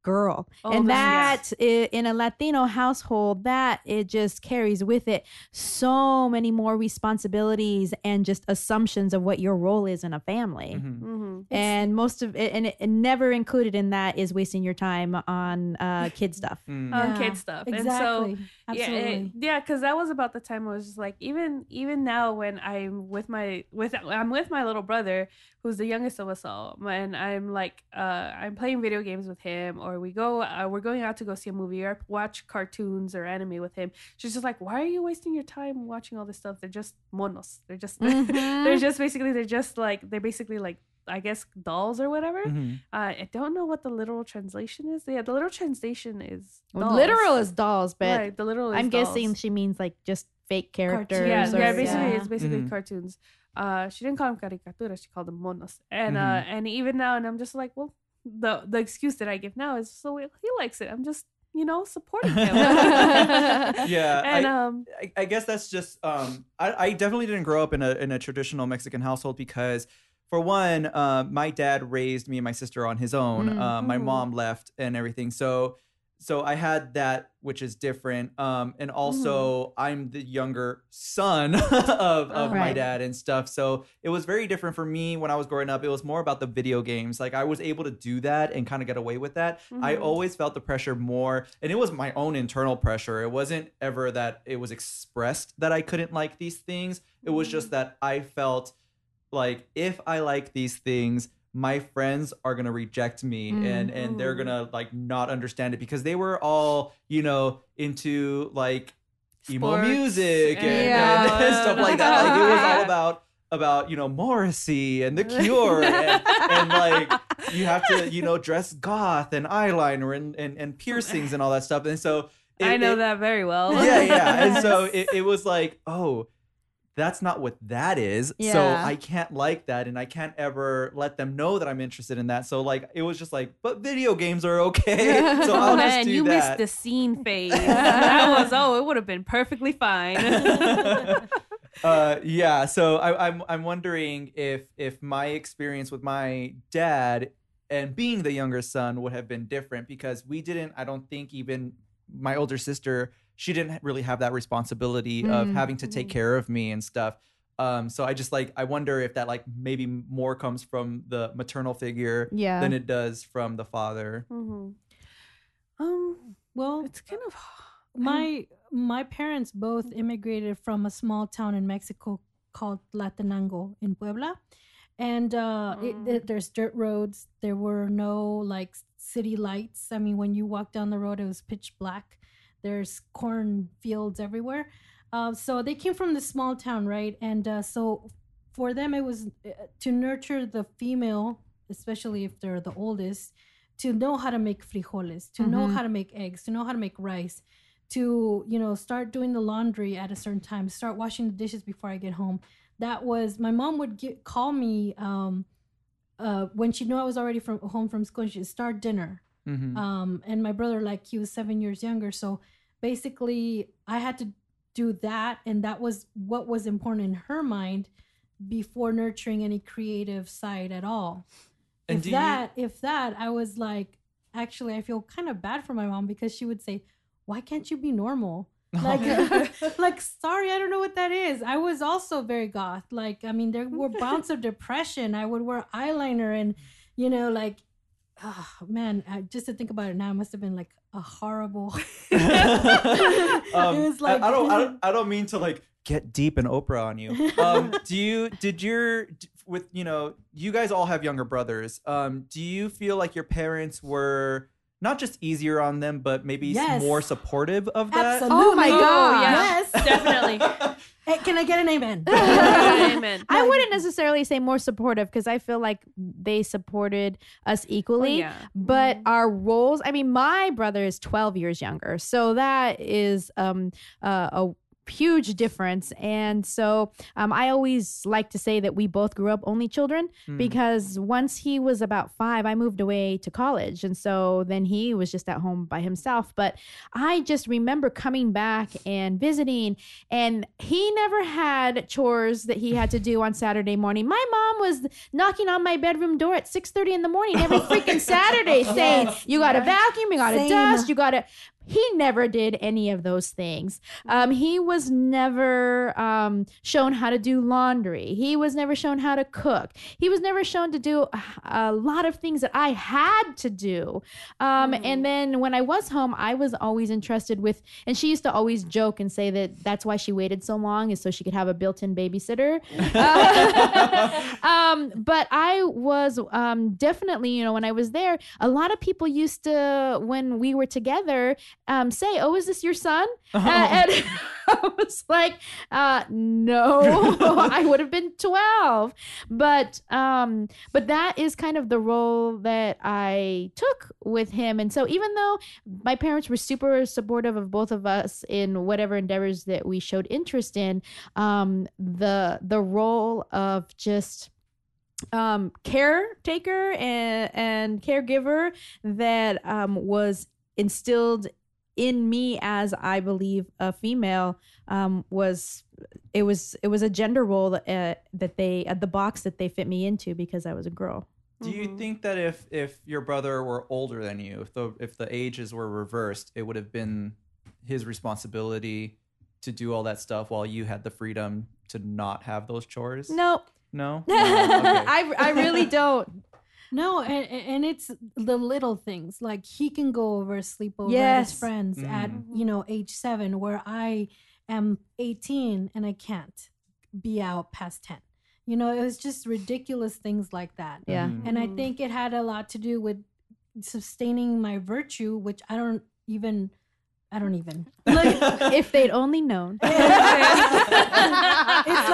girl, Oldest, and yes. that i- in a Latino household, that it just carries with it so many more responsibilities and just assumptions of what your role is in a family. Mhm. Mhm. And most of it, and it, and never included in that is wasting your time on uh, kid stuff. Mm. on Yeah, kid stuff. Exactly. And so Absolutely. yeah, it- yeah, because that was about the time I was just like, even even now when I'm with my with I'm with my little brother who's the youngest of us all, and I'm like, uh, I'm playing video games with him, or we go, uh, we're going out to go see a movie or watch cartoons or anime with him. She's just like, why are you wasting your time watching all this stuff? They're just monos. They're just Mhm. they're just basically they're just like they're basically like I guess dolls or whatever. Mhm. Uh, I don't know what the literal translation is. Yeah, the literal translation is Well, dolls. literal is dolls, but right. The literal. Is I'm guessing she means like just fake characters. Yeah, or, yeah. Basically, yeah. it's basically Mhm. cartoons. Uh, she didn't call them caricaturas. She called them monos. And uh, Mhm. and even now, and I'm just like, well, the the excuse that I give now is so he likes it. I'm just you know supporting him. Yeah, and I- um, I, I guess that's just um I, I definitely didn't grow up in a in a traditional Mexican household because for one, uh, my dad raised me and my sister on his own. Mm. Uh, my Mhm. mom left and everything. So so I had that which is different. Um and also I'm the younger son of, of Oh. my dad and stuff. So it was very different for me when I was growing up. It was more about the video games. Like I was able to do that and kind of get away with that. I Mhm. always felt the pressure more, and it was my own internal pressure. It wasn't ever that it was expressed that I couldn't like these things. It was just that I felt like if I like these things, my friends are gonna reject me and and they're Mhm. gonna like not understand it because they were all you know into like emo music and, and- and stuff like that. Like it was all about about you know Morrissey and The Cure and, and like you have to you know dress goth and eyeliner and and, and piercings and all that stuff and so it- I know it- that very well. yeah yeah and so it, it was like oh that's not what that is. So i can't like that and i can't ever let them know that i'm interested in that. So like it was just like but video games are okay. So oh i'll just man, you that. missed the scene phase. that was oh, it would have been perfectly fine. uh yeah so I, i'm i'm wondering if if my experience with my dad and being the younger son would have been different because we didn't i don't think even my older sister she didn't really have that responsibility of Mm. having to take Mhm. care of me and stuff um so i just like i wonder if that like maybe more comes from the maternal figure Yeah. than it does from the father hmm Um, well, it's kind of my my parents both immigrated from a small town in Mexico called Latenango in Puebla, and uh, it, Mm. it- there's dirt roads. There were no like city lights. I mean, when you walk down the road, it was pitch black. There's corn fields everywhere. Uh, so they came from the small town, right? And uh, so for them, it was uh, to nurture the female, especially if they're the oldest, to know how to make frijoles, to know Mhm. how to make eggs, to know how to make rice, to you know start doing the laundry at a certain time, start washing the dishes before I get home. That was my mom would get, call me um, uh, when she knew I was already from home from school. She'd start dinner, Mhm. um, and my brother like he was seven years younger, so basically I had to do that, and that was what was important in her mind before nurturing any creative side at all. And if do you- that if that i was like actually i feel kind of bad for my mom because she would say why can't you be normal? Oh, like like sorry i don't know what that is. I was also very goth. Like i mean there were bouts of depression. I would wear eyeliner and you know like oh, man, I, just to think about it now, it must have been like a horrible. um, It was like- I, I don't, I don't, I don't mean to like get deep and Oprah on you. Um, do you, did your, with you know, you guys all have younger brothers. Um, do you feel like your parents were not just easier on them, but maybe Yes. more supportive of that? Absolutely. Oh my Oh, god. yeah. Yes. Definitely. Hey, can I get an amen? Amen. I wouldn't necessarily say more supportive because I feel like they supported us Oh, equally. yeah. But our roles, I mean, my brother is 12 years younger. So that is um, uh, a huge difference. And so um, I always like to say that we both grew up only children Hmm. because once he was about five, I moved away to college. And so then he was just at home by himself. But I just remember coming back and visiting, and he never had chores that he had to do on Saturday morning. My mom was knocking on my bedroom door at 6:30 in the morning every freaking Saturday saying, You gotta vacuum, you gotta dust, you gotta he never did any of those things. Um, he was never um, shown how to do laundry. He was never shown how to cook. He was never shown to do a- a lot of things that I had to do. Um, Mhm. And then when I was home, I was always entrusted with, and she used to always joke and say that that's why she waited so long is so she could have a built-in babysitter. Uh, um, but I was um, definitely, you know, when I was there, a lot of people used to, when we were together, um, say, "Oh, is this your son?" Uh, and I was like, uh, "No, I would have been twelve. But um, but that is kind of the role that I took with him. And so even though my parents were super supportive of both of us in whatever endeavors that we showed interest in, um, the the role of just um caretaker and, and caregiver that um was instilled in me as i believe a female um was it was it was a gender role that, uh, that they uh, the box that they fit me into because i was a girl Do you Mhm. think that if if your brother were older than you, if the if the ages were reversed, it would have been his responsibility to do all that stuff while you had the freedom to not have those chores? no No. No? Okay. i i really don't No, and, and it's the little things like he can go over sleep over Yes. his friends at Mhm. you know age seven, where I am eighteen and I can't be out past ten. You know, it was just ridiculous things like that. yeah Mhm. And I think it had a lot to do with sustaining my virtue, which I don't even, I don't even. Like, if they'd only known It's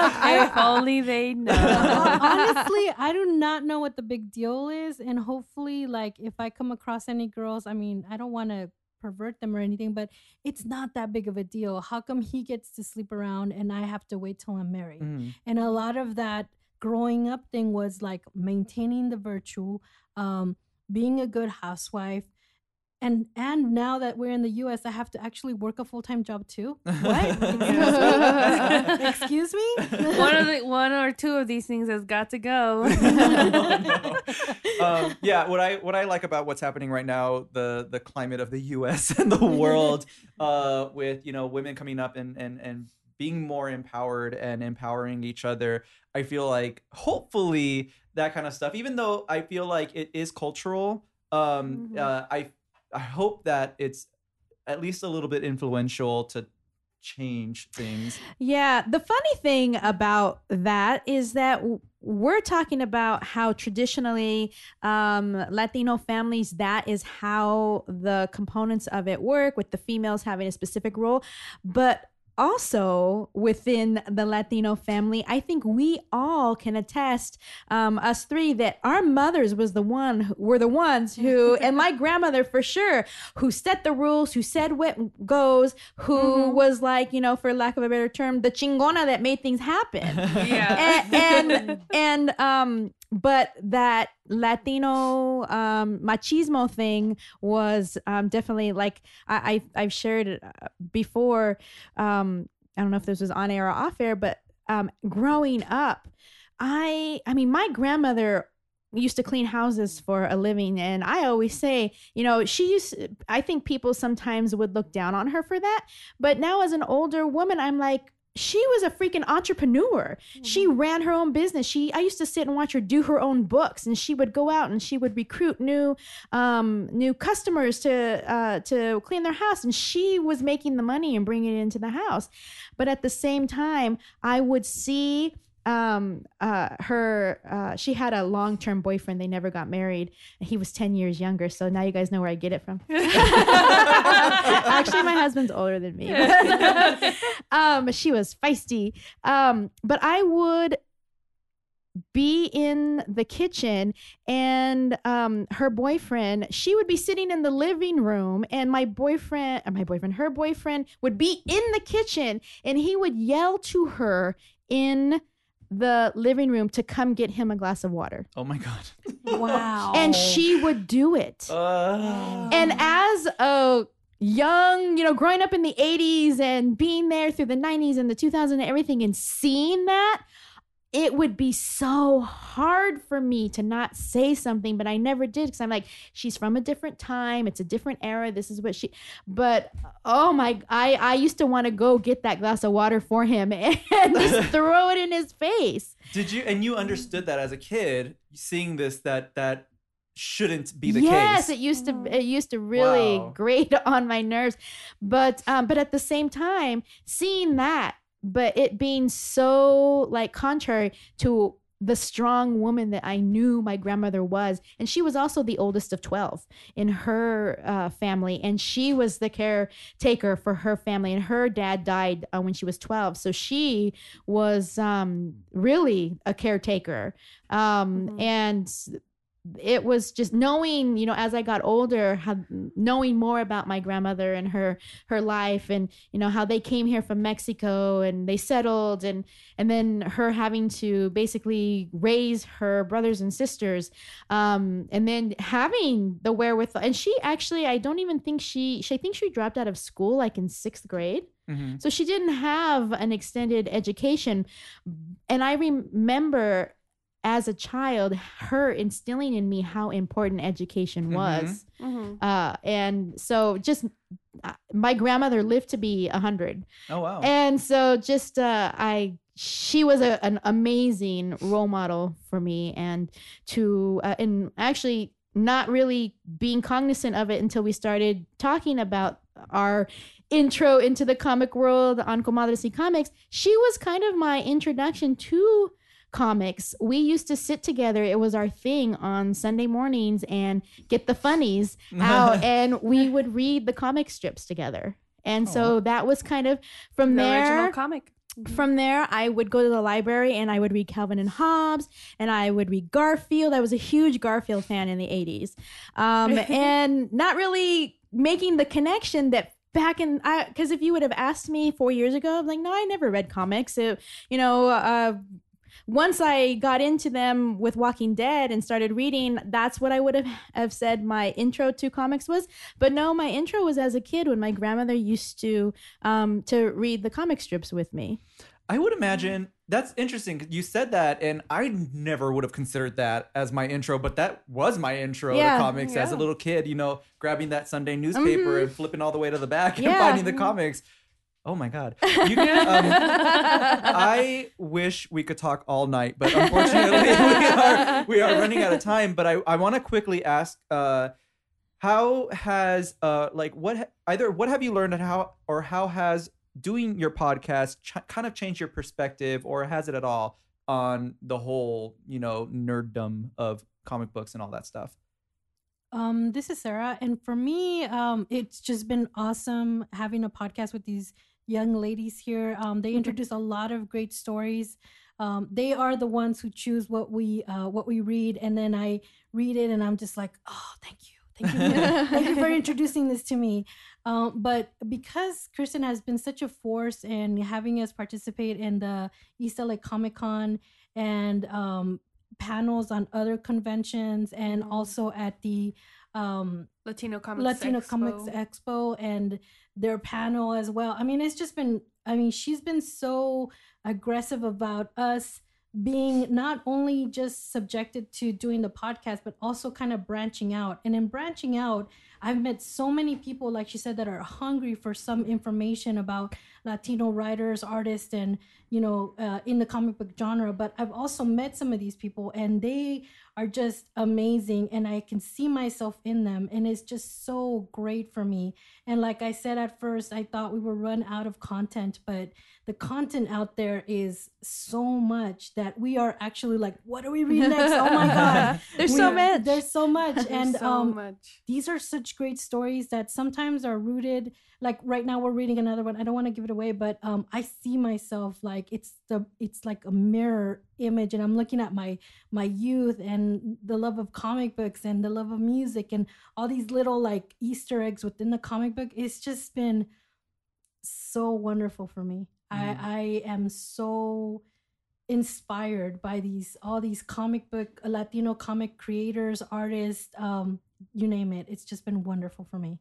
like I- if only they know. honestly i do not know what the big deal is and hopefully like if i come across any girls i mean i don't want to pervert them or anything but it's not that big of a deal how come he gets to sleep around and i have to wait till i'm married Mhm. and a lot of that growing up thing was like maintaining the virtue um being a good housewife and and now that we're in the us i have to actually work a full-time job too what excuse me one of the one or two of these things has got to go. no. um, yeah, what I what I like about what's happening right now, the the climate of the U.S. and the world, uh, with you know women coming up and and and being more empowered and empowering each other. I feel like hopefully that kind of stuff. Even though I feel like it is cultural, um, Mhm. uh, I I hope that it's at least a little bit influential to change things. Yeah, the funny thing about that is that we're talking about how traditionally um, Latino families, that is how the components of it work, with the females having a specific role. But also within the Latino family, I think we all can attest, um, us three, that our mothers was the one were the ones who, and my grandmother for sure, who set the rules, who said what goes, who Mhm. was like, you know, for lack of a better term, the chingona that made things happen. Yeah. and, and and um but that latino um machismo thing was um definitely like i, I i've shared uh, before um i don't know if this was on air or off air but um growing up i i mean my grandmother used to clean houses for a living and i always say you know she used i think people sometimes would look down on her for that but now as an older woman i'm like she was a freaking entrepreneur. She ran her own business. She I used to sit and watch her do her own books, and she would go out and she would recruit new um, new customers to uh, to clean their house, and she was making the money and bringing it into the house. But at the same time, I would see um uh her uh she had a long-term boyfriend. They never got married. And he was 10 years younger. So now you guys know where i get it from. Actually my husband's older than me. Um she was feisty. Um but i would be in the kitchen and um her boyfriend she would be sitting in the living room and my boyfriend uh, my boyfriend her boyfriend would be in the kitchen and he would yell to her in the living room to come get him a glass of water Oh my god. Wow. and she would do it Uh, and as a young, you know, growing up in the 80s and being there through the 90s and the 2000s and everything and seeing that, it would be so hard for me to not say something, but I never did because I'm like, she's from a different time. It's a different era. This is what she, but oh my, I, I used to want to go get that glass of water for him and just throw it in his face. Did you and you understood that as a kid, seeing this that that shouldn't be the yes, case. Yes, it used to it used to really Wow. grate on my nerves, but um, but at the same time, seeing that, but it being so like contrary to the strong woman that I knew my grandmother was, and she was also the oldest of twelve in her uh, family, and she was the caretaker for her family, and her dad died uh, when she was twelve, so she was um, really a caretaker, um, Mhm. and it was just knowing you know as i got older how, knowing more about my grandmother and her her life and you know how they came here from mexico and they settled and and then her having to basically raise her brothers and sisters um and then having the wherewithal and she actually i don't even think she, she i think she dropped out of school like in sixth grade Mhm. so she didn't have an extended education. And I remember as a child her instilling in me how important education Mhm. was. Mhm. Uh, and so just uh, my grandmother lived to be 100. Oh wow. And so just uh, I she was a, an amazing role model for me and to uh, and actually not really being cognizant of it until we started talking about our intro into the comic world on Comadres y Comics. She was kind of my introduction to comics. We used to sit together. It was our thing on Sunday mornings and get the funnies out and we would read the comic strips together. And so that was kind of from The there original comic. from there i would go to the library and i would read calvin and hobbes and i would read garfield i was a huge garfield fan in the 80s um, and not really making the connection that back in I because if you would have asked me four years ago i'm like no i never read comics It- you know uh, once I got into them with Walking Dead and started reading, that's what I would have, have said my intro to comics was. But no, my intro was as a kid when my grandmother used to um, to read the comic strips with me. I would imagine that's interesting. You said that, and I never would have considered that as my intro, but that was my intro Yeah. to comics as a little kid. You know, grabbing that Sunday newspaper Mhm. and flipping all the way to the back and finding the comics. Oh my god! You, um, I wish we could talk all night, but unfortunately, we are we are running out of time. But I I want to quickly ask. Uh, how has uh like what either what have you learned and how or how has doing your podcast ch- kind of changed your perspective or has it at all on the whole you know nerddom of comic books and all that stuff Um, this is Sara, and for me, um, it's just been awesome having a podcast with these young ladies here. Um, they introduce a lot of great stories. Um, they are the ones who choose what we uh, what we read, and then I read it, and I'm just like, oh, thank you, thank you, thank you for introducing this to me. Um, but because Kristen has been such a force in having us participate in the East LA Comic Con and um, panels on other conventions, and Mhm. also at the um, Latino Comics Latino Expo. Comics Expo and their panel as well. I mean, it's just been, I mean, she's been so aggressive about us being not only just subjected to doing the podcast, but also kind of branching out. And in branching out, I've met so many people, like she said, that are hungry for some information about Latino writers, artists, and you know, uh, in the comic book genre. But I've also met some of these people, and they are just amazing, and I can see myself in them, and it's just so great for me. And like I said at first, I thought we would run out of content, but the content out there is so much that we are actually like, what do we read next? Oh my god, There's We so much. There's so much, and so um, much. these are such great stories that sometimes are rooted like right now we're reading another one. I don't want to give it away but um i see myself like it's the it's like a mirror image and i'm looking at my my youth and the love of comic books and the love of music and all these little like easter eggs within the comic book. It's just been so wonderful for me. I i am so inspired by these all these comic book latino comic creators artists um you name it. It's just been wonderful for me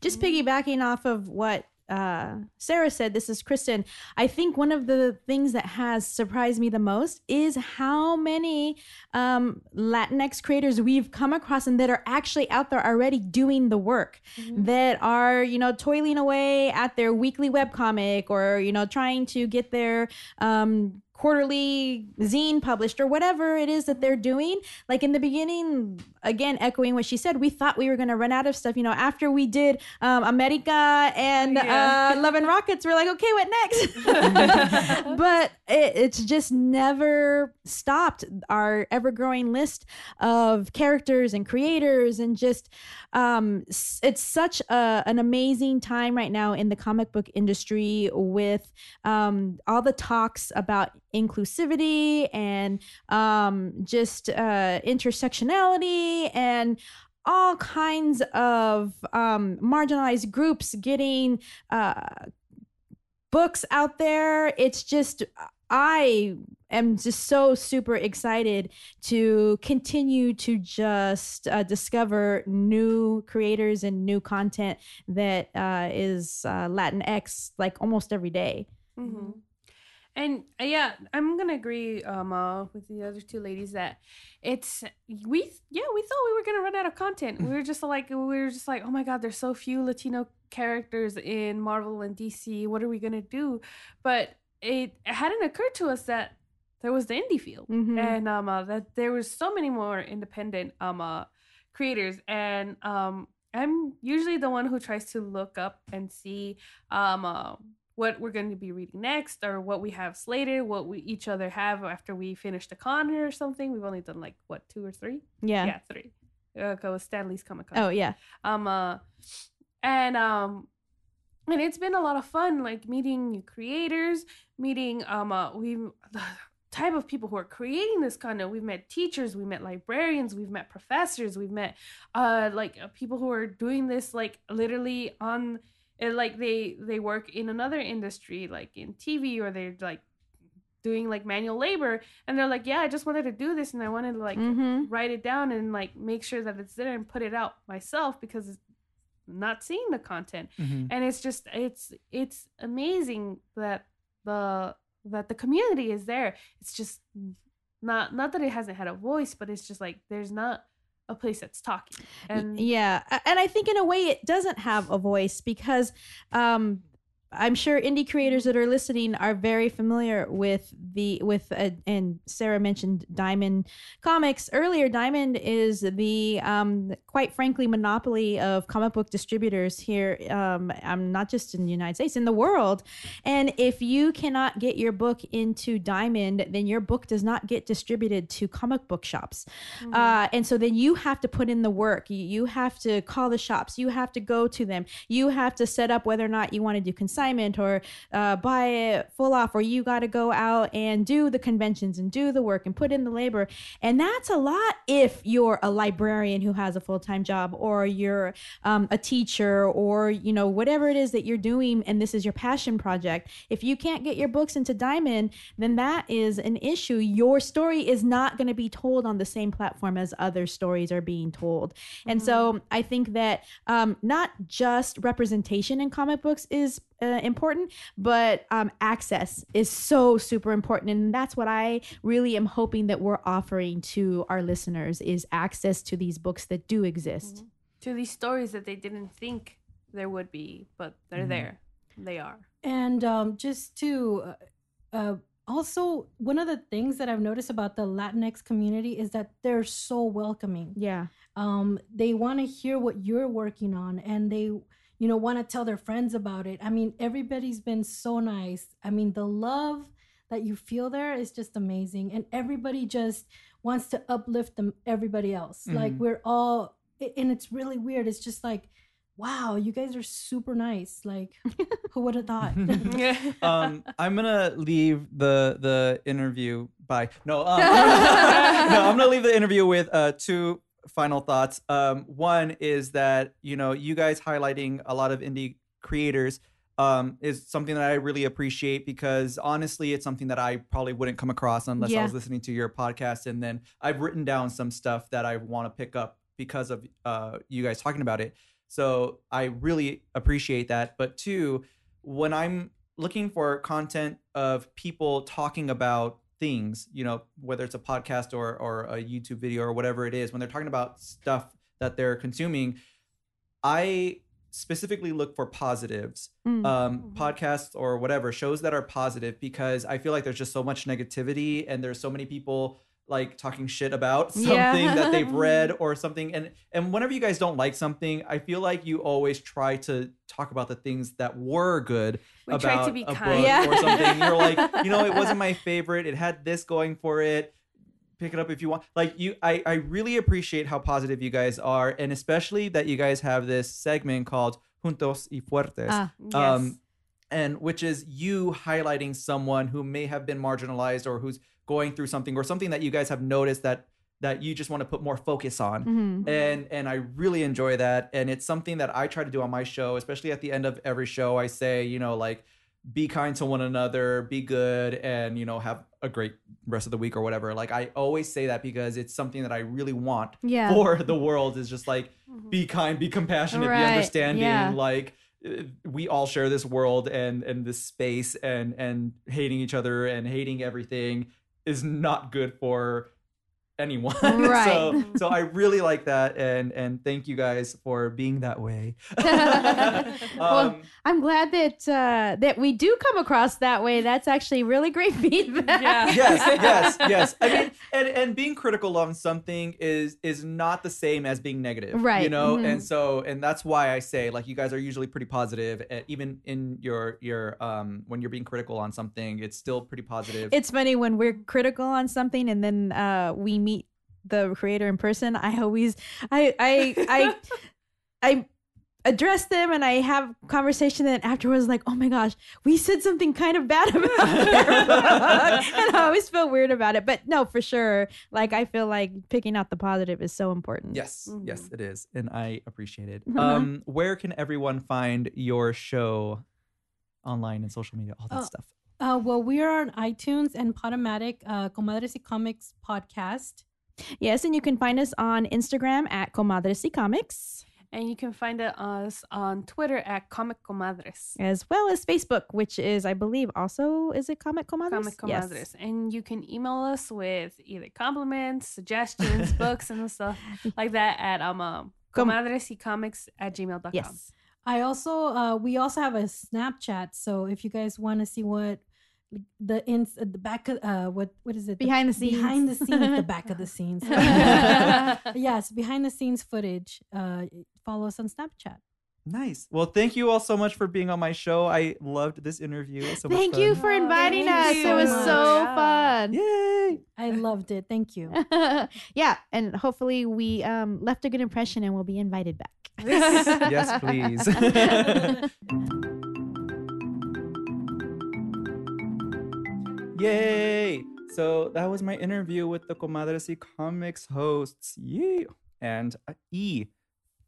just piggybacking off of what uh, Sara said, this is Kristen. I think one of the things that has surprised me the most is how many um, Latinx creators we've come across and that are actually out there already doing the work, that are, you know, toiling away at their weekly webcomic or, you know, trying to get their um, quarterly zine published or whatever it is that they're doing. Like in the beginning, again, echoing what she said, we thought we were going to run out of stuff. You know, after we did um, America and Yeah. uh, Love and Rockets, we're like, okay, what next? but it, it's just never stopped our ever growing list of characters and creators and just um it's such a, an amazing time right now in the comic book industry with um all the talks about inclusivity and um just uh intersectionality and all kinds of um marginalized groups getting uh books out there. It's just, I am just so super excited to continue to just uh, discover new creators and new content that uh, is uh, Latinx like almost every day. hmm And uh, yeah, I'm gonna agree um uh, with the other two ladies that it's we yeah we thought we were gonna run out of content. We were just like we were just like oh my god, there's so few Latino characters in Marvel and DC. What are we gonna do? But it hadn't occurred to us that there was the indie field Mhm. and um uh, that there was so many more independent um uh, creators and um I'm usually the one who tries to look up and see um uh, what we're going to be reading next or what we have slated, what we each other have after we finish the con or something. We've only done like what two or three? Yeah. Yeah, three. Go with Stan Lee's Comic Con. Oh yeah. Um uh and um and it's been a lot of fun like meeting new creators, meeting um uh we the type of people who are creating this content. We've met teachers, we've met librarians, we've met professors, we've met uh like uh, people who are doing this like literally on uh, like they they work in another industry like in TV or they're like doing like manual labor and they're like, "Yeah, I just wanted to do this and I wanted to like Mhm. write it down and like make sure that it's there and put it out myself because it's not seeing the content Mhm. and it's just it's it's amazing that the that the community is there it's just not not that it hasn't had a voice but it's just like there's not a place that's talking. And yeah and i think in a way it doesn't have a voice because um i'm sure indie creators that are listening are very familiar with the with uh, and sara mentioned diamond comics earlier diamond is the um quite frankly monopoly of comic book distributors here um i'm not just in the united states in the world and if you cannot get your book into diamond then your book does not get distributed to comic book shops Mhm. uh, and so then you have to put in the work. You, you have to call the shops. You have to go to them. You have to set up whether or not you want to do consignment or uh, buy it full off, or you got to go out and do the conventions and do the work and put in the labor. And that's a lot if you're a librarian who has a full time job, or you're um, a teacher, or you know whatever it is that you're doing, and this is your passion project. If you can't get your books into Diamond, then that is an issue. Your story is not going to be told on the same platform as other stories are being told. And so I think that um, not just representation in comic books is uh, important, but um, access is so super important. And that's what I really am hoping that we're offering to our listeners is access to these books that do exist. to these stories that they didn't think there would be, but they're Mhm. there. They are. And um, just to uh, uh, also, one of the things that I've noticed about the Latinx community is that they're so welcoming. Yeah. Um, they want to hear what you're working on, and they, you know, want to tell their friends about it. I mean, everybody's been so nice. I mean, the love that you feel there is just amazing, and everybody just wants to uplift them. Everybody else, like Mhm. we're all, and it's really weird. It's just like. Wow, you guys are super nice. Like, who would have thought? um, I'm gonna leave the the interview by no. Um, no, I'm gonna leave the interview with uh, two final thoughts. Um, one is that you know you guys highlighting a lot of indie creators um, is something that I really appreciate because honestly, it's something that I probably wouldn't come across unless I was listening to your podcast. And then I've written down some stuff that I want to pick up because of uh, you guys talking about it. So I really appreciate that. But two, when I'm looking for content of people talking about things, you know, whether it's a podcast or or a YouTube video or whatever it is, when they're talking about stuff that they're consuming, I specifically look for positives Mm. um, Mhm. podcasts or whatever shows that are positive because I feel like there's just so much negativity and there's so many people like talking shit about something Yeah. that they've read or something and and whenever you guys don't like something I feel like you always try to talk about the things that were good We about try to be a kind. book Yeah. or something you're like you know it wasn't my favorite it had this going for it pick it up if you want like you I, I really appreciate how positive you guys are and especially that you guys have this segment called juntos y fuertes Ah, Yes. um, and which is you highlighting someone who may have been marginalized or who's going through something or something that you guys have noticed that that you just want to put more focus on mhm. and and I really enjoy that and it's something that I try to do on my show especially at the end of every show I say you know like be kind to one another be good and you know have a great rest of the week or whatever like I always say that because it's something that I really want Yeah. for the world is just like Mhm. be kind be compassionate be understanding yeah. like uh, we all share this world and and this space and and hating each other and hating everything is not good for anyone Right. so so i really like that and and thank you guys for being that way Well, um I'm glad that uh, that we do come across that way. That's actually really great feedback. Yeah. yes yes yes i mean and and being critical on something is is not the same as being negative right? you Right, know mhm. and so and that's why i say like you guys are usually pretty positive uh, even in your your um when you're being critical on something it's still pretty positive It's funny when we're critical on something and then uh, we meet the creator in person. I always, I, I, I, I address them and I have conversation and afterwards like, oh my gosh, we said something kind of bad about their book. and I always feel weird about it. But no, for sure. Like I feel like picking out the positive is so important. yes yes Mhm. it is and i appreciate it Uh-huh. um where can everyone find your show online and social media all that Oh, stuff Uh, well, we are on iTunes and Podomatic, uh, Comadres y Comics podcast. Yes, and you can find us on Instagram at Comadres y Comics, And you can find us on Twitter at Comic Comadres. as well as Facebook, which is, I believe, also is it Comic Comadres? Comic Comadres. Yes. And you can email us with either compliments, suggestions, books, and stuff like that at um, um Com- comadresycomics at gmail.com. Yes. I also, uh, we also have a Snapchat. So if you guys want to see what the in the back of uh what what is it? Behind the scenes. behind the scenes the back of the scenes. Yes behind the scenes footage uh follow us on snapchat. Nice. Well thank you all so much for being on my show. I loved this interview. It was so much Thank you for Oh, inviting thank us. you It was so so much. fun. yay. I loved it. Thank you. Yeah, and hopefully we um, left a good impression and we'll be invited back. yes please Yay! So that was my interview with the Comadres y Comics hosts. Yay! And uh, E.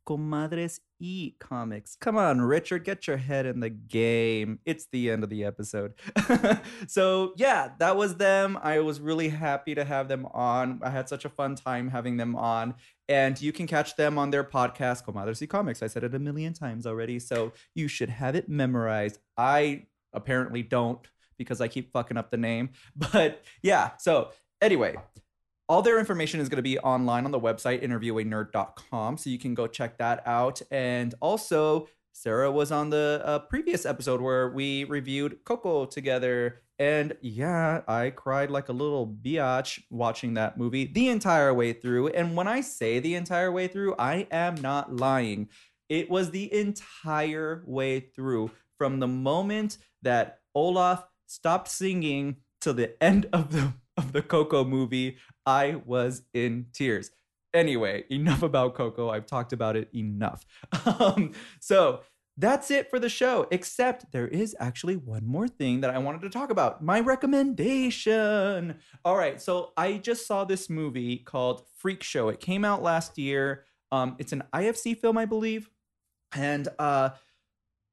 Comadres E Comics. Come on, Richard, get your head in the game. It's the end of the episode. so, yeah, that was them. I was really happy to have them on. I had such a fun time having them on. And you can catch them on their podcast, Comadres y Comics. I said it a million times already. So, you should have it memorized. I apparently don't because I keep fucking up the name. But yeah, so anyway, all their information is going to be online on the website interviewanerd.com so you can go check that out and also sara was on the uh, previous episode where we reviewed coco together and yeah i cried like a little biatch watching that movie the entire way through and when i say the entire way through i am not lying it was the entire way through from the moment that olaf stopped singing till the end of the of the Coco movie, I was in tears. Anyway, enough about Coco. I've talked about it enough. Um, so that's it for the show, except there is actually one more thing that I wanted to talk about my recommendation. All right, so I just saw this movie called Freak Show. It came out last year. Um, it's an IFC film, I believe. And uh,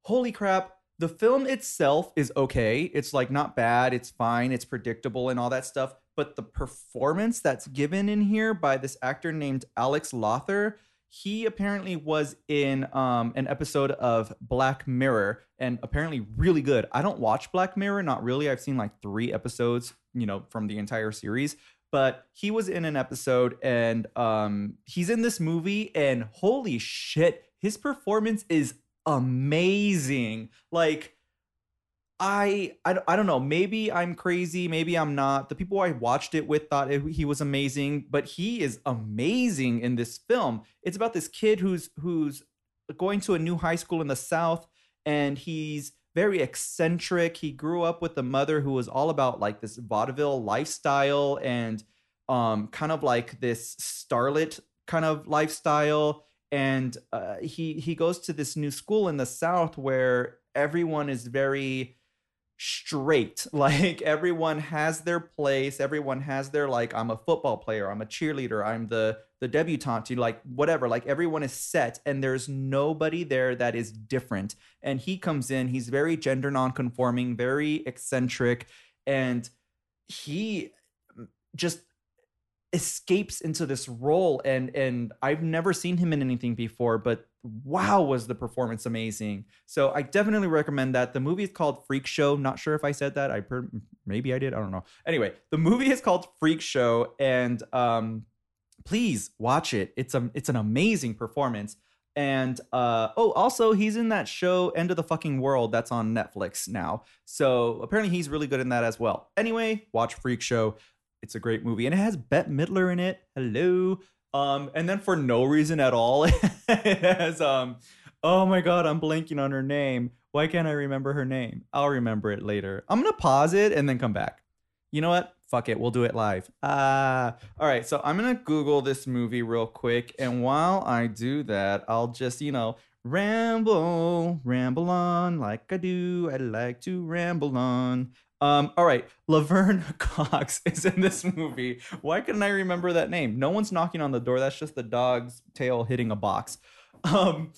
holy crap, the film itself is okay. It's like not bad. It's fine. It's predictable and all that stuff. But the performance that's given in here by this actor named Alex Lawther, he apparently was in um, an episode of Black Mirror and apparently really good. I don't watch Black Mirror, not really. I've seen like three episodes, you know, from the entire series. But he was in an episode and um, he's in this movie, and holy shit, his performance is amazing. Like I, I I don't know. Maybe I'm crazy. Maybe I'm not. The people I watched it with thought it, he was amazing, but he is amazing in this film. It's about this kid who's who's going to a new high school in the South, and he's very eccentric. He grew up with a mother who was all about like this vaudeville lifestyle and um kind of like this starlet kind of lifestyle and uh, he he goes to this new school in the south where everyone is very straight. Like everyone has their place. Everyone has their like i'm a football player. I'm a cheerleader. I'm the the debutante like whatever. Like everyone is set and there's nobody there that is different. And he comes in. He's very gender nonconforming very eccentric. And he just escapes into this role and and I've never seen him in anything before but wow was the performance amazing. So I definitely recommend that. The movie is called Freak Show. Not sure if I said that. I maybe I did. I don't know. Anyway the movie is called Freak Show and um please watch it. It's a it's an amazing performance. And uh oh also he's in that show End of the Fucking World that's on Netflix now. So apparently he's really good in that as well. Anyway watch Freak Show it's a great movie, and it has Bette Midler in it. Hello. Um, and then for no reason at all, it has um, oh my god, I'm blanking on her name. Why can't I remember her name? I'll remember it later. I'm gonna pause it and then come back. You know what? Fuck it, we'll do it live. Ah, uh, all right. So I'm gonna Google this movie real quick, and while I do that, I'll just you know ramble, ramble on like I do. I like to ramble on. Um, all right, Laverne Cox is in this movie. Why couldn't I remember that name? No one's knocking on the door. That's just the dog's tail hitting a box. Um,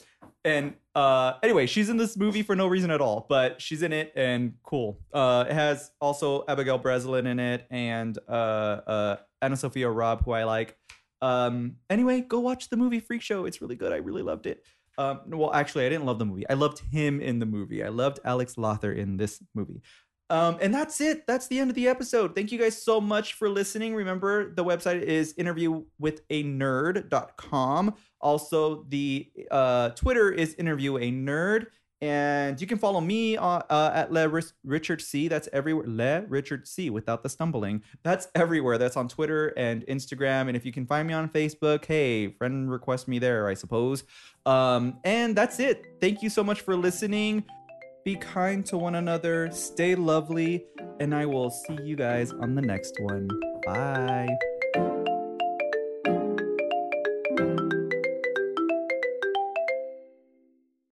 and uh, anyway, she's in this movie for no reason at all, but she's in it and cool. Uh, it has also Abigail Breslin in it and uh, uh, AnnaSophia Robb, who I like. Um, anyway, go watch the movie Freak Show. It's really good. I really loved it. Um, well, actually, I didn't love the movie. I loved him in the movie. I loved Alex Lawther in this movie. Um, and that's it. That's the end of the episode. Thank you guys so much for listening. Remember, the website is interviewwithanerd.com. Also, the uh, Twitter is interviewanerd. And you can follow me uh, uh, at Le Richard C. That's everywhere. Le Richard C. Without the stumbling. That's everywhere. That's on Twitter and Instagram. And if you can find me on Facebook, hey, friend request me there, I suppose. Um, and that's it. Thank you so much for listening. Be kind to one another, stay lovely, and I will see you guys on the next one. Bye.